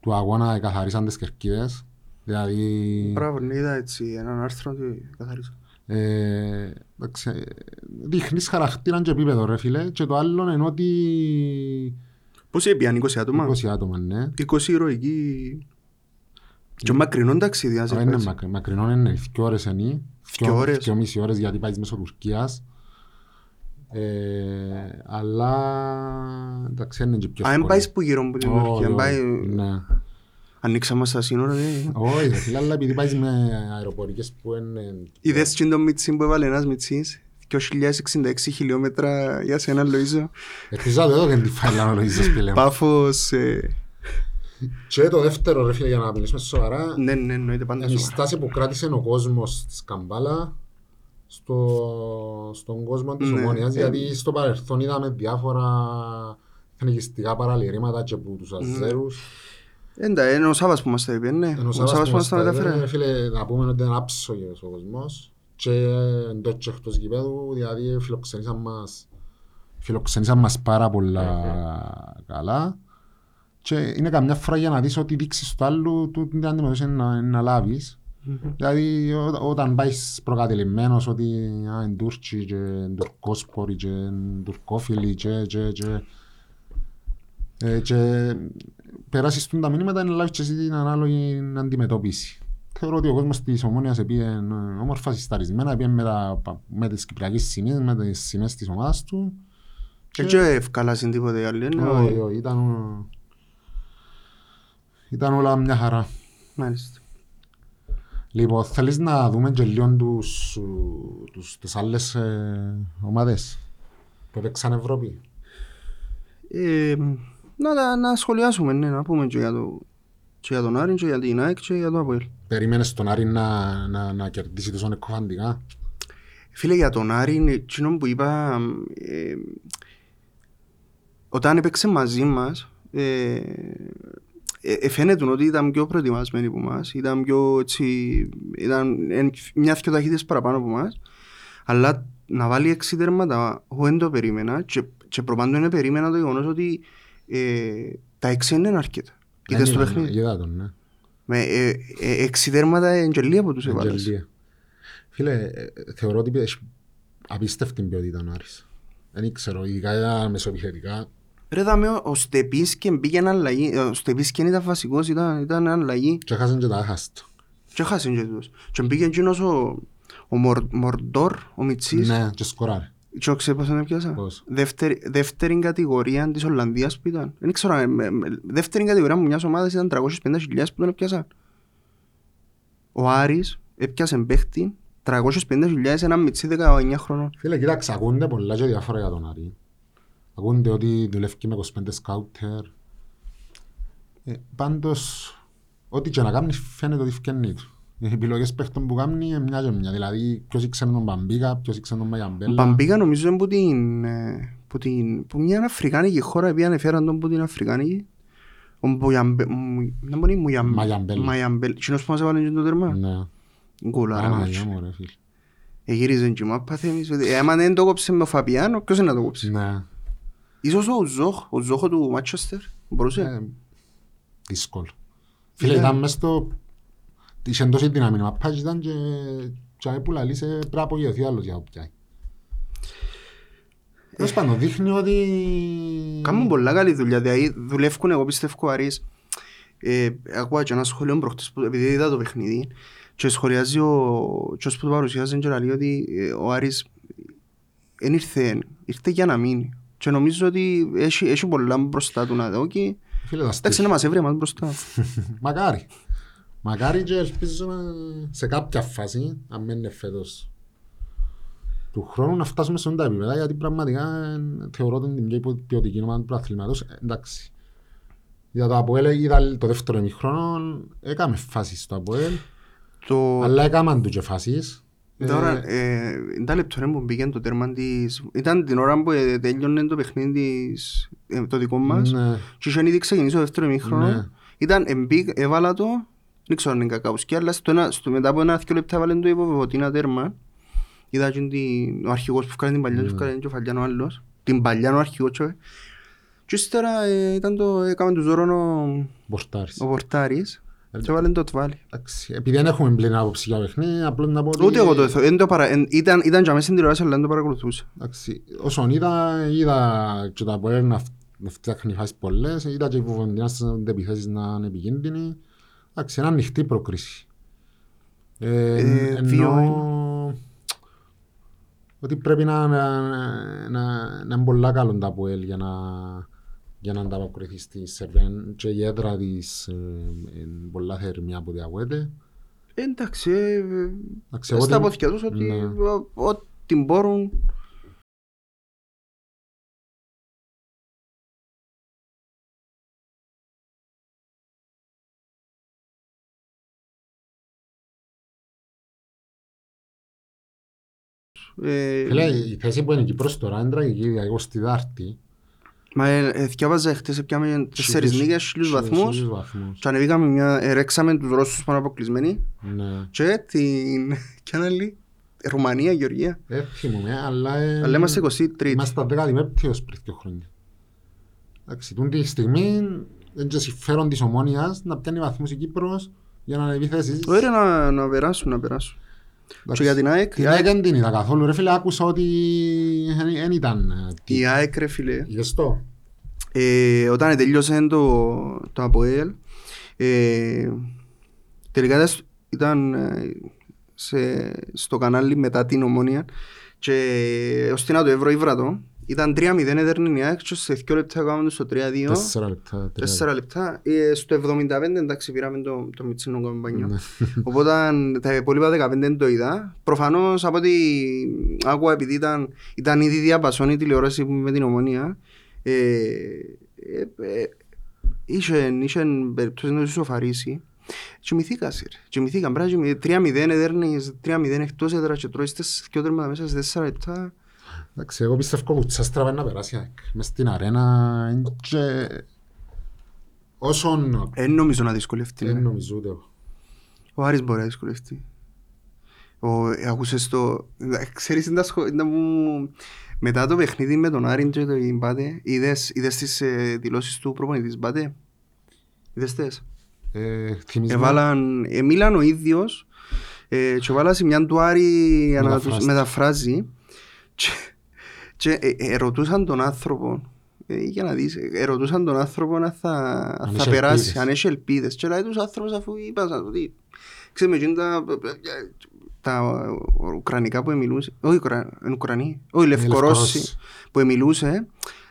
του αγώνα καθαρίσαν τις κερκίδες. Δηλαδή Μπράβο, ναι, είδα έτσι έναν άρθρο ότι καθαρίζω. Ε, εντάξει, ε, δείχνεις χαρακτήρα και επίπεδο ρε φίλε και το άλλο είναι ότι Πώς έπιαν 20 άτομα; 20 άτομα ναι 20 ηρωικοί. Και μακρινό ταξίδι, ας Αλλά είναι είπα. μακρι- μακρινό είναι δυο ώρες είναι Δυο ώρες. δυο μισή ώρες γιατί πάει μέσω Τουρκίας ε, αλλά εντάξει είναι και πιο Α, εν εύκολο. πάεις που γύρω από την Όχι, Τουρκία, εν όχι, πάει... ναι. Ανοίξαμε στα σύνορα, ναι. όχι ρε φίλε αλλά επειδή πάει με αεροπορικές που είναι Είδες και το μιτσί που έβαλε ένας μιτσής. 2066 χιλιόμετρα για σένα Λοΐζο. ελπίζω να το δω και την φάιλα ο Λοΐζος πλέον Πάφος. ε, και το δεύτερο ρε φίλε για να μιλήσουμε σοβαρά Ναι, ναι, εννοείται πάντα Είναι η σοβαρά. στάση που κράτησε ο κόσμος της Καμπάλα στο, στον κόσμο της Ναι. Ομόνιας, Ε, γιατί στο παρελθόν είδαμε διάφορα εθνικιστικά παραλυρήματα και από τους Αζέρους. Εντάξει, είναι ο Σάββας που μας τα είπε, ναι. Ενώ Ο Σάββας Σάββας που που μας τα μας τα μετέφερε. είπε, Φίλε, να πούμε ότι είναι άψογος ο κόσμος και εντός και εκτός γηπέδου, δηλαδή φιλοξενήσαν μας, φιλοξενήσαν μας πάρα πολλά καλά και είναι καμιά φορά για να δεις ότι δείξεις του άλλου του την αντιμετώπιση να, να λάβεις Μμμ. Δηλαδή ό, όταν πάεις προκατελημένος ότι α, είναι Τούρκοι και είναι Τουρκόσποροι και είναι Τουρκόφιλοι και, και, και, ε, και περάσεις τούν τα μηνύματα να λάβεις και εσύ την ανάλογη αντιμετώπιση. Θεωρώ ότι ο κόσμος της Ομόνιας πήγε όμορφα συσταρισμένα, πήγε με, τα, με τις κυπριακές σημείες, με τις σημαίες της ομάδας του. Και έτσι ευκάλασαν τίποτε άλλο, ναι. Όχι, όχι, ήταν, ήταν όλα μια χαρά. Μάλιστα. Λοιπόν, θέλεις να δούμε και λίγο τους, τους, τις άλλες ε, ομάδες; Που έπαιξαν Ευρώπη. Ε, να, τα- να σχολιάσουμε, ναι, να πούμε και για, το, και για τον Άρη και για την ΑΕΚ και για το ΑΠΟΕΛ. Περίμενες τον Άρη να, να, να κερδίσει τόσο εκκοφαντικά. Φίλε, για τον Άρη, είναι εκείνο που είπα, ε, όταν έπαιξε μαζί μας, ε, ε, ε, φαίνεται ότι ήταν πιο προετοιμασμένοι από εμάς, ήταν πιο έτσι, ήταν εν- μια-δυο ταχύτητες παραπάνω από εμάς, αλλά να βάλει έξι τέρματα, εγώ δεν το περίμενα και, και προπάντων δεν περίμενα το γεγονός ότι ε, τα έξι είναι αρκετά. Είδες το Δεν παιχνίδι; είδα- Είδα τον, ναι. Με ε, ε, έξι τέρματα εγγελία που τους έβαλες. Αγγελία. Φίλε, ε, θεωρώ ότι έχει απίστευτη ποιότητα ο Άρης. Δεν ξέρω, ειδικά για μεσοεπιθετικά. Ρε δάμε, ο- ο Στεπίσκεν πήγαινε αλλαγή. Ο Στεπίσκεν ήταν βασικός, ήταν, ήταν αλλαγή. Και έχασαν και τα άχαστα. Και χάσαν και τους. Και πήγε εκείνος ο, ο Μορ, Μορντόρ, ο Μιτσής. Ναι, και σκοράρε. Και ξέρεις πώς τον έπιασα. Πώς; Δεύτερη, δεύτερη κατηγορία της Ολλανδίας που ήταν. Δεν ξέρω, ε, με- με- δεύτερη κατηγορία μου μιας ομάδας ήταν 350.000 που τον έπιασαν. Ο Άρης έπιασε παίχτη 350.000 ένα μιτσί 19 χρονών. Φίλε, κοίταξε, ακούνται πολλά και διάφορα για τον Άρη. Ακούνται ότι δουλεύει με 25 σκάουτερ. Ε, πάντως, ό,τι και να κάνεις φαίνεται ότι φκένει τους. Οι επιλογές παίχτων που κάνει είναι μια και μια. Δηλαδή, ποιος ήξερε τον Μπαμπίκα, ποιος ήξερε τον Ο Μαγιαμπέλα. Μπαμπίκα νομίζω είναι που την, ε, που την, που μια Αφρικάνικη χώρα επειδή ανεφέραν τον που την Αφρικάνικη. Ο Μπουγιαμπέ, μου- δεν μπορεί Μουγιαμπέ. Μαγιαμπέλ. Μαγιαμπέλ. Εκείνος που μας έβαλε και το τέρμα. Ναι. Γκολάρα Άρα, μάτσο. για μου, ρε φίλε. Εγύριζε και μου άπαθε εμείς. ότι, ε, Άμα δεν το κόψε με ο Φαπιάνο, ποιος είναι να το κόψει; Ναι. Ίσως ο Ζόχ, ο Ζόχο του Μάτσεστερ. Μπορούσε; Ε, Δύσκολο. Φίλε, Ήταν- ήταν μες στο... Είχε τόση δύναμη να πάει ήταν και... Και που λαλείς ε, πρέπει να απογειωθεί άλλος για να το πιάει. Τέλος πάντων, δείχνει ότι... Κάνουν πολλά καλή δουλειά. Δηλαδή δουλεύουν εγώ πιστεύω ο Άρης. Ε, ακούω και ένα σχόλιο προχτές που επειδή είδα το παιχνίδι και σχολιάζει ο ποιος που το παρουσιάζει και λέει ότι ε, ο Άρης δεν ήρθε, ήρθε για να μείνει. Και νομίζω ότι έχει, έχει πολλά μπροστά του να δω και Φίλε, τα εντάξει στήχη. να μας έβρε μας μπροστά. Μακάρι. Μακάρι και ελπίζουμε σε κάποια φάση, αν μην είναι φέτος του χρόνου, να φτάσουμε σε αυτά τα επίπεδα, γιατί πραγματικά ε, θεωρώ ότι είναι την πιο ποιοτική ομάδα του πρωταθλήματος. Ε, Εντάξει. Για το ΑΠΟΕΛ είδα το δεύτερο ημιχρόνο, έκαμε φάσεις στο ΑΠΟΕΛ, το, αλλά έκαναν του και φάσεις. Ε, Τώρα, ε, τα λεπτό που πήγαινε το τέρμα της... Ήταν την ώρα που ε, τέλειωνε το παιχνίδι της, ε, το δικό μας. ναι. Και είχε ήδη ξεκινήσει το δεύτερο ημίχρονο. Ναι. Ήταν εμπίκ, έβαλα το, δεν ξέρω αν είναι κακάουσκι, αλλά στο ένα, στο, μετά από ένα δύο λεπτά έβαλε το υποβεβωτήνα τέρμα. Είδα και την, ο αρχηγός που έφκανε την παλιά, Ναι. και έφκανε και ο Φαλιάν ο άλλος. Την παλιά ο αρχηγός και, και ύστερα ε, ήταν το, έκαμε του ζώρον ο, Μπορτάρης. ο Πορτάρης Ε, και έβαλε το τβάλι. Εντάξει, Επειδή δεν έχουμε πλήν άποψη για παιχνίδι, απλώς να πω ότι... Ούτε εγώ το έθω, εν το παρα, εν, ήταν, ήταν και αμέσως στην τηλεόραση αλλά δεν το παρακολουθούσα. Εντάξει, όσον είδα, είδα και τα ΑΠΟΕΛ να, φ- να φτιάχνει φάσεις πολλές, είδα και οι Βοβοντινάς στις επιθέσεις να είναι επικίνδυνοι. Εντάξει, είναι ανοιχτή πρόκριση. Ε, Ε, ενώ δύο ότι πρέπει να, να, να, να είναι πολλά καλό τα ΑΠΟΕΛ για να, για να ανταποκριθεί στη Σερβία. Και η έδρα της ε, είναι πολλά θερμία από ό,τι ακούεται. Ε, Εντάξει, ε, ε, Εντάξει, εγώ στα την- πόθηκια τους ότι Ναι. ο- ό,τι μπορούν Φίλε, η θέση που είναι εκεί προς τώρα είναι τραγική, δηλαδή εγώ στη Δάρτη. Μα ε, ε, θυκιάβαζα χτες, πιάμε τέσσερις Χίλιους- νίκες, χίλιους βαθμούς χίλιους βαθμούς. και ανεβήκαμε μια, ε, ρέξαμε τους Ρώσους πάνω αποκλεισμένοι Ναι. και την, και ένα άλλη, Ρουμανία, Γεωργία. Δεν θυμούμαι, αλλά... ε, Αλλά είμαστε 23. Είμαστε στα 15 ως πριν δύο χρόνια. Εντάξει, τούτη τη στιγμή δεν και συμφέρον της ομόνιας να πιάνει βαθμούς η Κύπρος για να ανεβεί θέσεις. Ωραία να, να περάσουν, να περάσουν. Και για την ΑΕΚ, Την η ΑΕΚ ΑΕΚ, δεν την είδα καθόλου. Ρε φίλε, άκουσα ότι δεν ήταν... ε, τι. η ΑΕΚ ρε φίλε, Είδες το. ε, όταν τελειώσε το, το ΑΠΟΕΛ, ε, τελικά ήταν σ- ήταν ε, σε, στο κανάλι μετά την ομόνια και ως την να το ευρώ ήβρατο, ήταν 3-0 έδερνε η ΑΕΚ και σε 2 λεπτά κάναμε το στο 3-2. Τέσσερα λεπτά. τρία Τέσσερα λεπτά. Ε, στο 75 εντάξει πήραμε το, το μιτσίνο καμπάνιο. Ναι. Οπότε τα υπόλοιπα 15 δεν το είδα. Προφανώς από ό,τι άκουα επειδή ήταν, ήταν ήδη διαπασόν η τηλεόραση με την ομονία. Ε, ε, ε, είχε, είχε περιπτώσεις να τους σοφαρίσει. Κοιμηθήκας, ρε. Κοιμηθήκα. Πρέπει να κοιμηθείς. 3-0 έδερνες, 3-0 εκτός έδρας και τρώεις τεσ- δυο τέρματα μέσα σε 4 λεπτά. Εντάξει, εγώ πιστεύω που τσάστρα να περάσει η ΑΕΚ. Μες στην αρένα είναι και... Όσον... Δεν νομίζω να δυσκολευτεί. ναι. Δεν νομίζω ούτε εγώ. Ο Άρης μπορεί να δυσκολευτεί. Ο, ε, ακούσες το... ε, Ξέρεις, είναι τα σχο- είναι μου... Μετά το παιχνίδι με τον Άρη και τον Μπάτε, είδες, είδες τις ε, δηλώσεις του προπονητής Μπάτε; Είδες τες; Ε, θυμίζω- Εβάλαν, ε, μίλαν ο ίδιος ε, και έβαλα σε μια του Άρη για να τους Μεταφράστη. μεταφράζει και, και ε, ε, ερωτούσαν τον άνθρωπο ε, για να δεις, ε, ερωτούσαν τον άνθρωπο αν θα, Αν θα έχει περάσει, ελπίδες. αν έχει ελπίδες και λέει τους άνθρωπος αφού είπα σας ότι ξέρουμε εκείνα τα, τα ουκρανικά που μιλούσε, όχι Ουκρα- είναι Ουκρανοί, όχι Λευκορώσοι Λευκορώσοι. που μιλούσε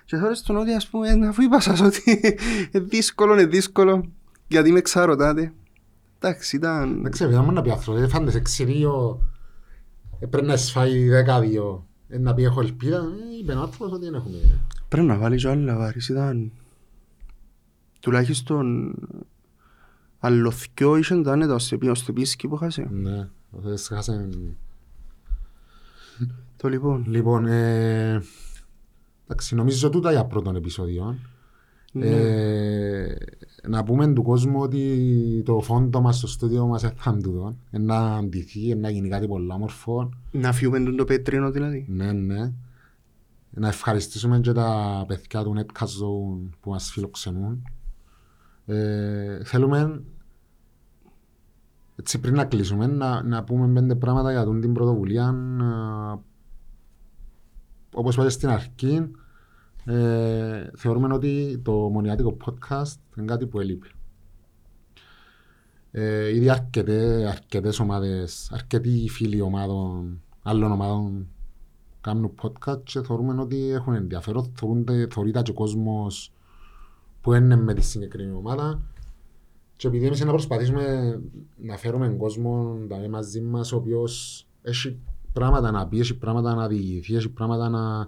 και τώρα στον ότι ας πούμε «Ε, αφού είπα σας ότι είναι δύσκολο, είναι δύσκολο γιατί με ξαρωτάτε εντάξει ήταν Δεν ξέρω, δεν μπορεί να πει άνθρωπος. Δεν φάντες εξηρίο, ε, πρέπει να σφάει δέκα-δύο. Ε, Να πει έχω ελπίδα, ε, είπε ο άνθρωπος ότι δεν έχουμε. πρέπει να βάλεις ο Αλλαβάρης ήταν τουλάχιστον αλλοθκιό είχε το άνετα στο επί- στο πίσκι που χάσε. Ναι, δεν χάσαν το λοιπόν. Λοιπόν, ε, εντάξει, νομίζω τούτα για πρώτον επεισόδιο. Ε, να πούμε του κόσμου ότι το φόντο μας στο στούντιο μας δεν θα είναι τούτο. Ε, Να αντιθεί, να γίνει κάτι πολύ όμορφο. να φύγουμε τον το πέτρινο δηλαδή Ναι, ναι. Να ευχαριστήσουμε και τα παιδιά του Netcast Zone που μας φιλοξενούν. Ε, θέλουμε, έτσι πριν να κλείσουμε, να, να πούμε πέντε πράγματα για τούτη την πρωτοβουλία. Ε, όπως είπατε στην αρχή, ε, θεωρούμε ότι το μονιάτικο podcast είναι κάτι που έλειπε. Ε, ήδη αρκετέ, αρκετές ομάδες, αρκετοί φίλοι ομάδων, άλλων ομάδων κάνουν podcast και θεωρούμε ότι έχουν ενδιαφέρον. Θεωρούνται, θεωρείται και ο κόσμος που είναι με τη συγκεκριμένη ομάδα. Και επειδή εμείς να προσπαθήσουμε να φέρουμε κόσμο δηλαδή, μαζί μας ο οποίος έχει πράγματα να πει, έχει πράγματα να διηγηθεί, έχει πράγματα να,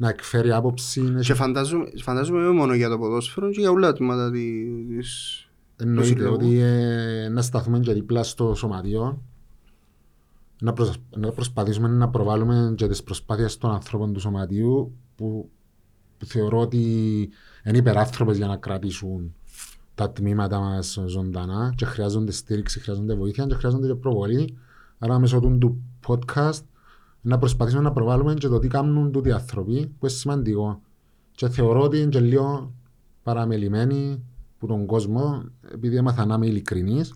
να εκφέρει άποψη. και Έχει... φαντάζομαι, φαντάζομαι όχι μόνο για το ποδόσφαιρο και για όλα τα τμήματα της Εννοείται συλλόγου. ότι ε, να σταθούμε και δίπλα στο σωματείο να, προσ- να προσπαθήσουμε να προβάλλουμε και τις προσπάθειες των ανθρώπων του σωματείου που, που θεωρώ ότι είναι υπεράνθρωπες για να κρατήσουν τα τμήματα μας ζωντανά και χρειάζονται στήριξη, χρειάζονται βοήθεια και χρειάζονται και προβολή. Άρα μέσω του, του podcast να προσπαθήσουμε να προβάλλουμε και το τι κάνουν τούτοι οι άνθρωποι που είναι σημαντικό. Και θεωρώ ότι είναι και λίγο παραμελημένοι που τον κόσμο, επειδή έμαθα να είμαι ειλικρινής,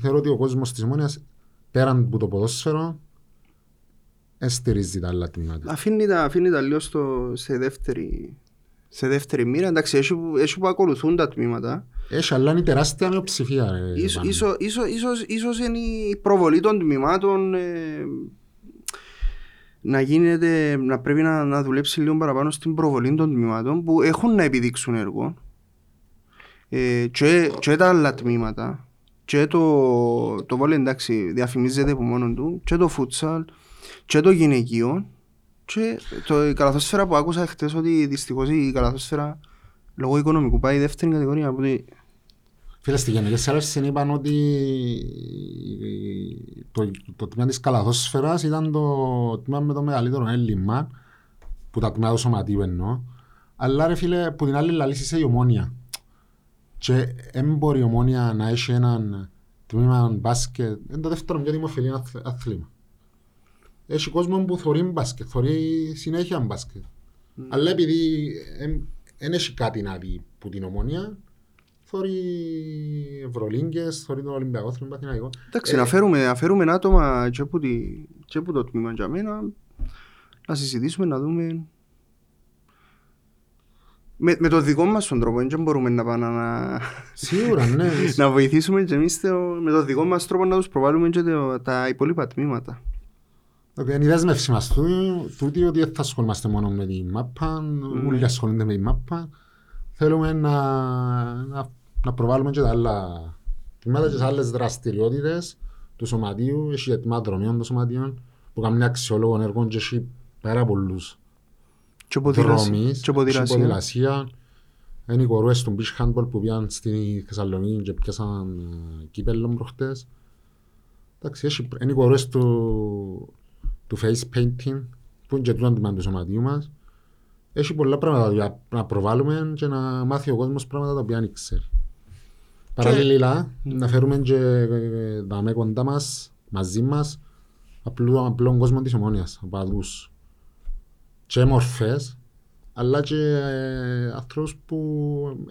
θεωρώ ότι ο κόσμος της Μόνιας πέραν από το ποδόσφαιρο δεν στηρίζει τα άλλα τμήματα. Αφήνει τα, αφήνει τα λίγο στο, σε, δεύτερη, σε δεύτερη μοίρα. Εντάξει, έχει, που- έχει που ακολουθούν τα τμήματα. Έχει, αλλά είναι η τεράστια μειοψηφία. ρε, Ίσως, Βάνη. ίσως, ίσως, ίσως, ίσως είναι η προβολή των τμήματων ε, να γίνεται, να πρέπει να, να δουλέψει λίγο παραπάνω στην προβολή των τμήματων που έχουν να επιδείξουν έργο. Ε, και, και τα άλλα τμήματα και το, το βόλε εντάξει διαφημίζεται από μόνο του και το φούτσαλ και το γυναικείο και το, η καλαθόσφαιρα που άκουσα χτες ότι δυστυχώς η καλαθόσφαιρα λόγω οικονομικού πάει δεύτερη κατηγορία από ότι Φίλε, στη Γενική Σέλευση είπαν ότι το, το τμήμα της καλαθόσφαιρας ήταν το τμήμα με το μεγαλύτερο έλλειμμα που τα τμήματα του σωματείου εννοώ. Αλλά ρε φίλε, που την άλλη λαλής είσαι η ομόνια. Και δεν μπορεί η ομόνια να έχει έναν τμήμα μπάσκετ. Είναι το δεύτερο πιο δημοφιλή αθ- αθλήμα. Έχει κόσμο που θωρεί μπάσκετ, θωρεί συνέχεια μπάσκετ. Αλλά επειδή δεν έχει κάτι να δει που την ομόνια, θωρεί Ευρωλίγκες, θωρεί το Ολυμπιακό, θωρεί Παθηναϊκό. Εντάξει, Ε, να, φέρουμε, να φέρουμε άτομα και από, τη, και από το τμήμα για μένα να συζητήσουμε, να δούμε με, με το δικό μας τον τρόπο, δεν μπορούμε να πάμε να, Σίγουρα, ναι. να βοηθήσουμε και εμείς το, με το δικό μας τρόπο να τους προβάλλουμε και το, τα υπόλοιπα τμήματα. Okay, είναι η δέσμευση μας τούτη, τούτη ότι δεν θα ασχολούμαστε μόνο με τη μάπα, όλοι ασχολούνται με τη μάπα. Θέλουμε να, να, να προβάλλουμε και τα άλλα τμήματα και τις άλλες δραστηριότητες του σωματείου, έχει τμήματα δρομιών των σωματείων που κάνουν αξιόλογο έργο και έχει πάρα πολλούς Και ποδηλασία. δρόμεις, Και ποδηλασία. ποδηλασία. Είναι οι κορούες του beach handball που πήγαν στη Θεσσαλονίκη και πιάσαν ε, κύπελλο προχτές. Εντάξει, έχει, είναι οι κορούες του, του face painting που είναι και τούτο αντιμάν του σωματείου μας. Έχει πολλά πράγματα για να προβάλλουμε και να μάθει ο κόσμος πράγματα τα οποία δεν ξέρει. Παραλληλά, να φέρουμε και ε, δάμε κοντά μας, μαζί μας, απλό, απλόν κόσμο της ομόνιας, οπαδούς και μορφές, αλλά και ε, ανθρώπους που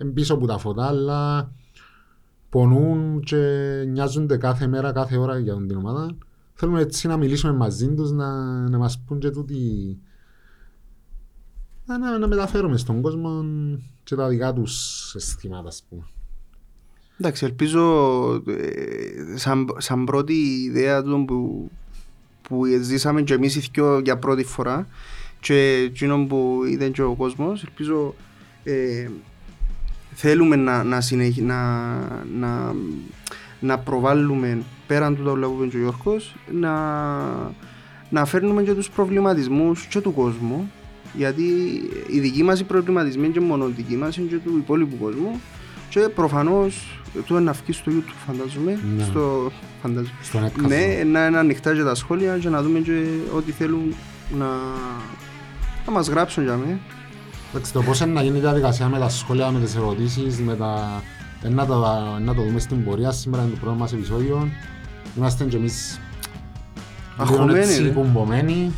είναι πίσω από τα φώτα, αλλά πονούν και νοιάζονται κάθε μέρα, κάθε ώρα για την ομάδα. Θέλουμε έτσι να μιλήσουμε μαζί τους, να, να μας πούν και τούτοι να, να, να μεταφέρουμε στον κόσμο και τα δικά τους αισθήματα, ας πούμε. Εντάξει, ελπίζω ε, σαν, σαν πρώτη ιδέα του που, που ζήσαμε και εμείς οι δυο για πρώτη φορά και εκείνο που είδε και ο κόσμος, ελπίζω ε, θέλουμε να, να, συνεχ, να, να, να προβάλλουμε πέραν του τα που είπε ο Γιώργος, να, να φέρνουμε και τους προβληματισμούς και του κόσμου γιατί οι δικοί μας οι προβληματισμοί είναι και μόνο οι δικοί μας, είναι και του υπόλοιπου κόσμου και προφανώς το να βγει στο YouTube φαντάζομαι, Ναι. στο, φαντάζομαι. Στον Netcast. Ναι, να είναι ανοιχτά και τα σχόλια και να δούμε και ό,τι θέλουν να, να μας γράψουν για μένα. Εντάξει, το πώς είναι να γίνει η διαδικασία με τα σχόλια, με τις ερωτήσεις, με τα... ε, να, το, να το δούμε στην πορεία. Σήμερα είναι το πρώτο μας επεισόδιο. Είμαστε και εμείς λίγο Αγχωμένοι, έτσι ρε. κουμπωμένοι.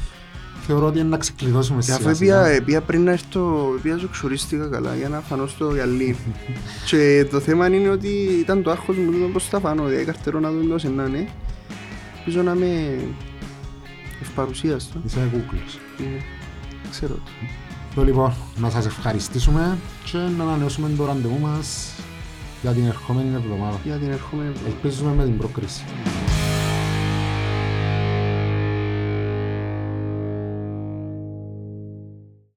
Θεωρώ ότι είναι να ξεκλειδώσουμε Και σιγά αφού σιγά. έπια, έπια πριν να έρθω, έπια ζωξουρίστηκα καλά για να φανώ στο γυαλί. και το θέμα είναι ότι ήταν το άγχος μου, δεν πώς θα φανώ, δηλαδή καρτερώ να δω εντός να είναι. Ελπίζω να είμαι ευπαρουσίαστο. Είσαι κούκλος. Ε, Ξέρω το. Το λοιπόν, να σας ευχαριστήσουμε και να ανανεώσουμε το ραντεβού μας για την ερχόμενη εβδομάδα. Για την ερχόμενη εβδομάδα. Ελπίζουμε με την πρόκριση.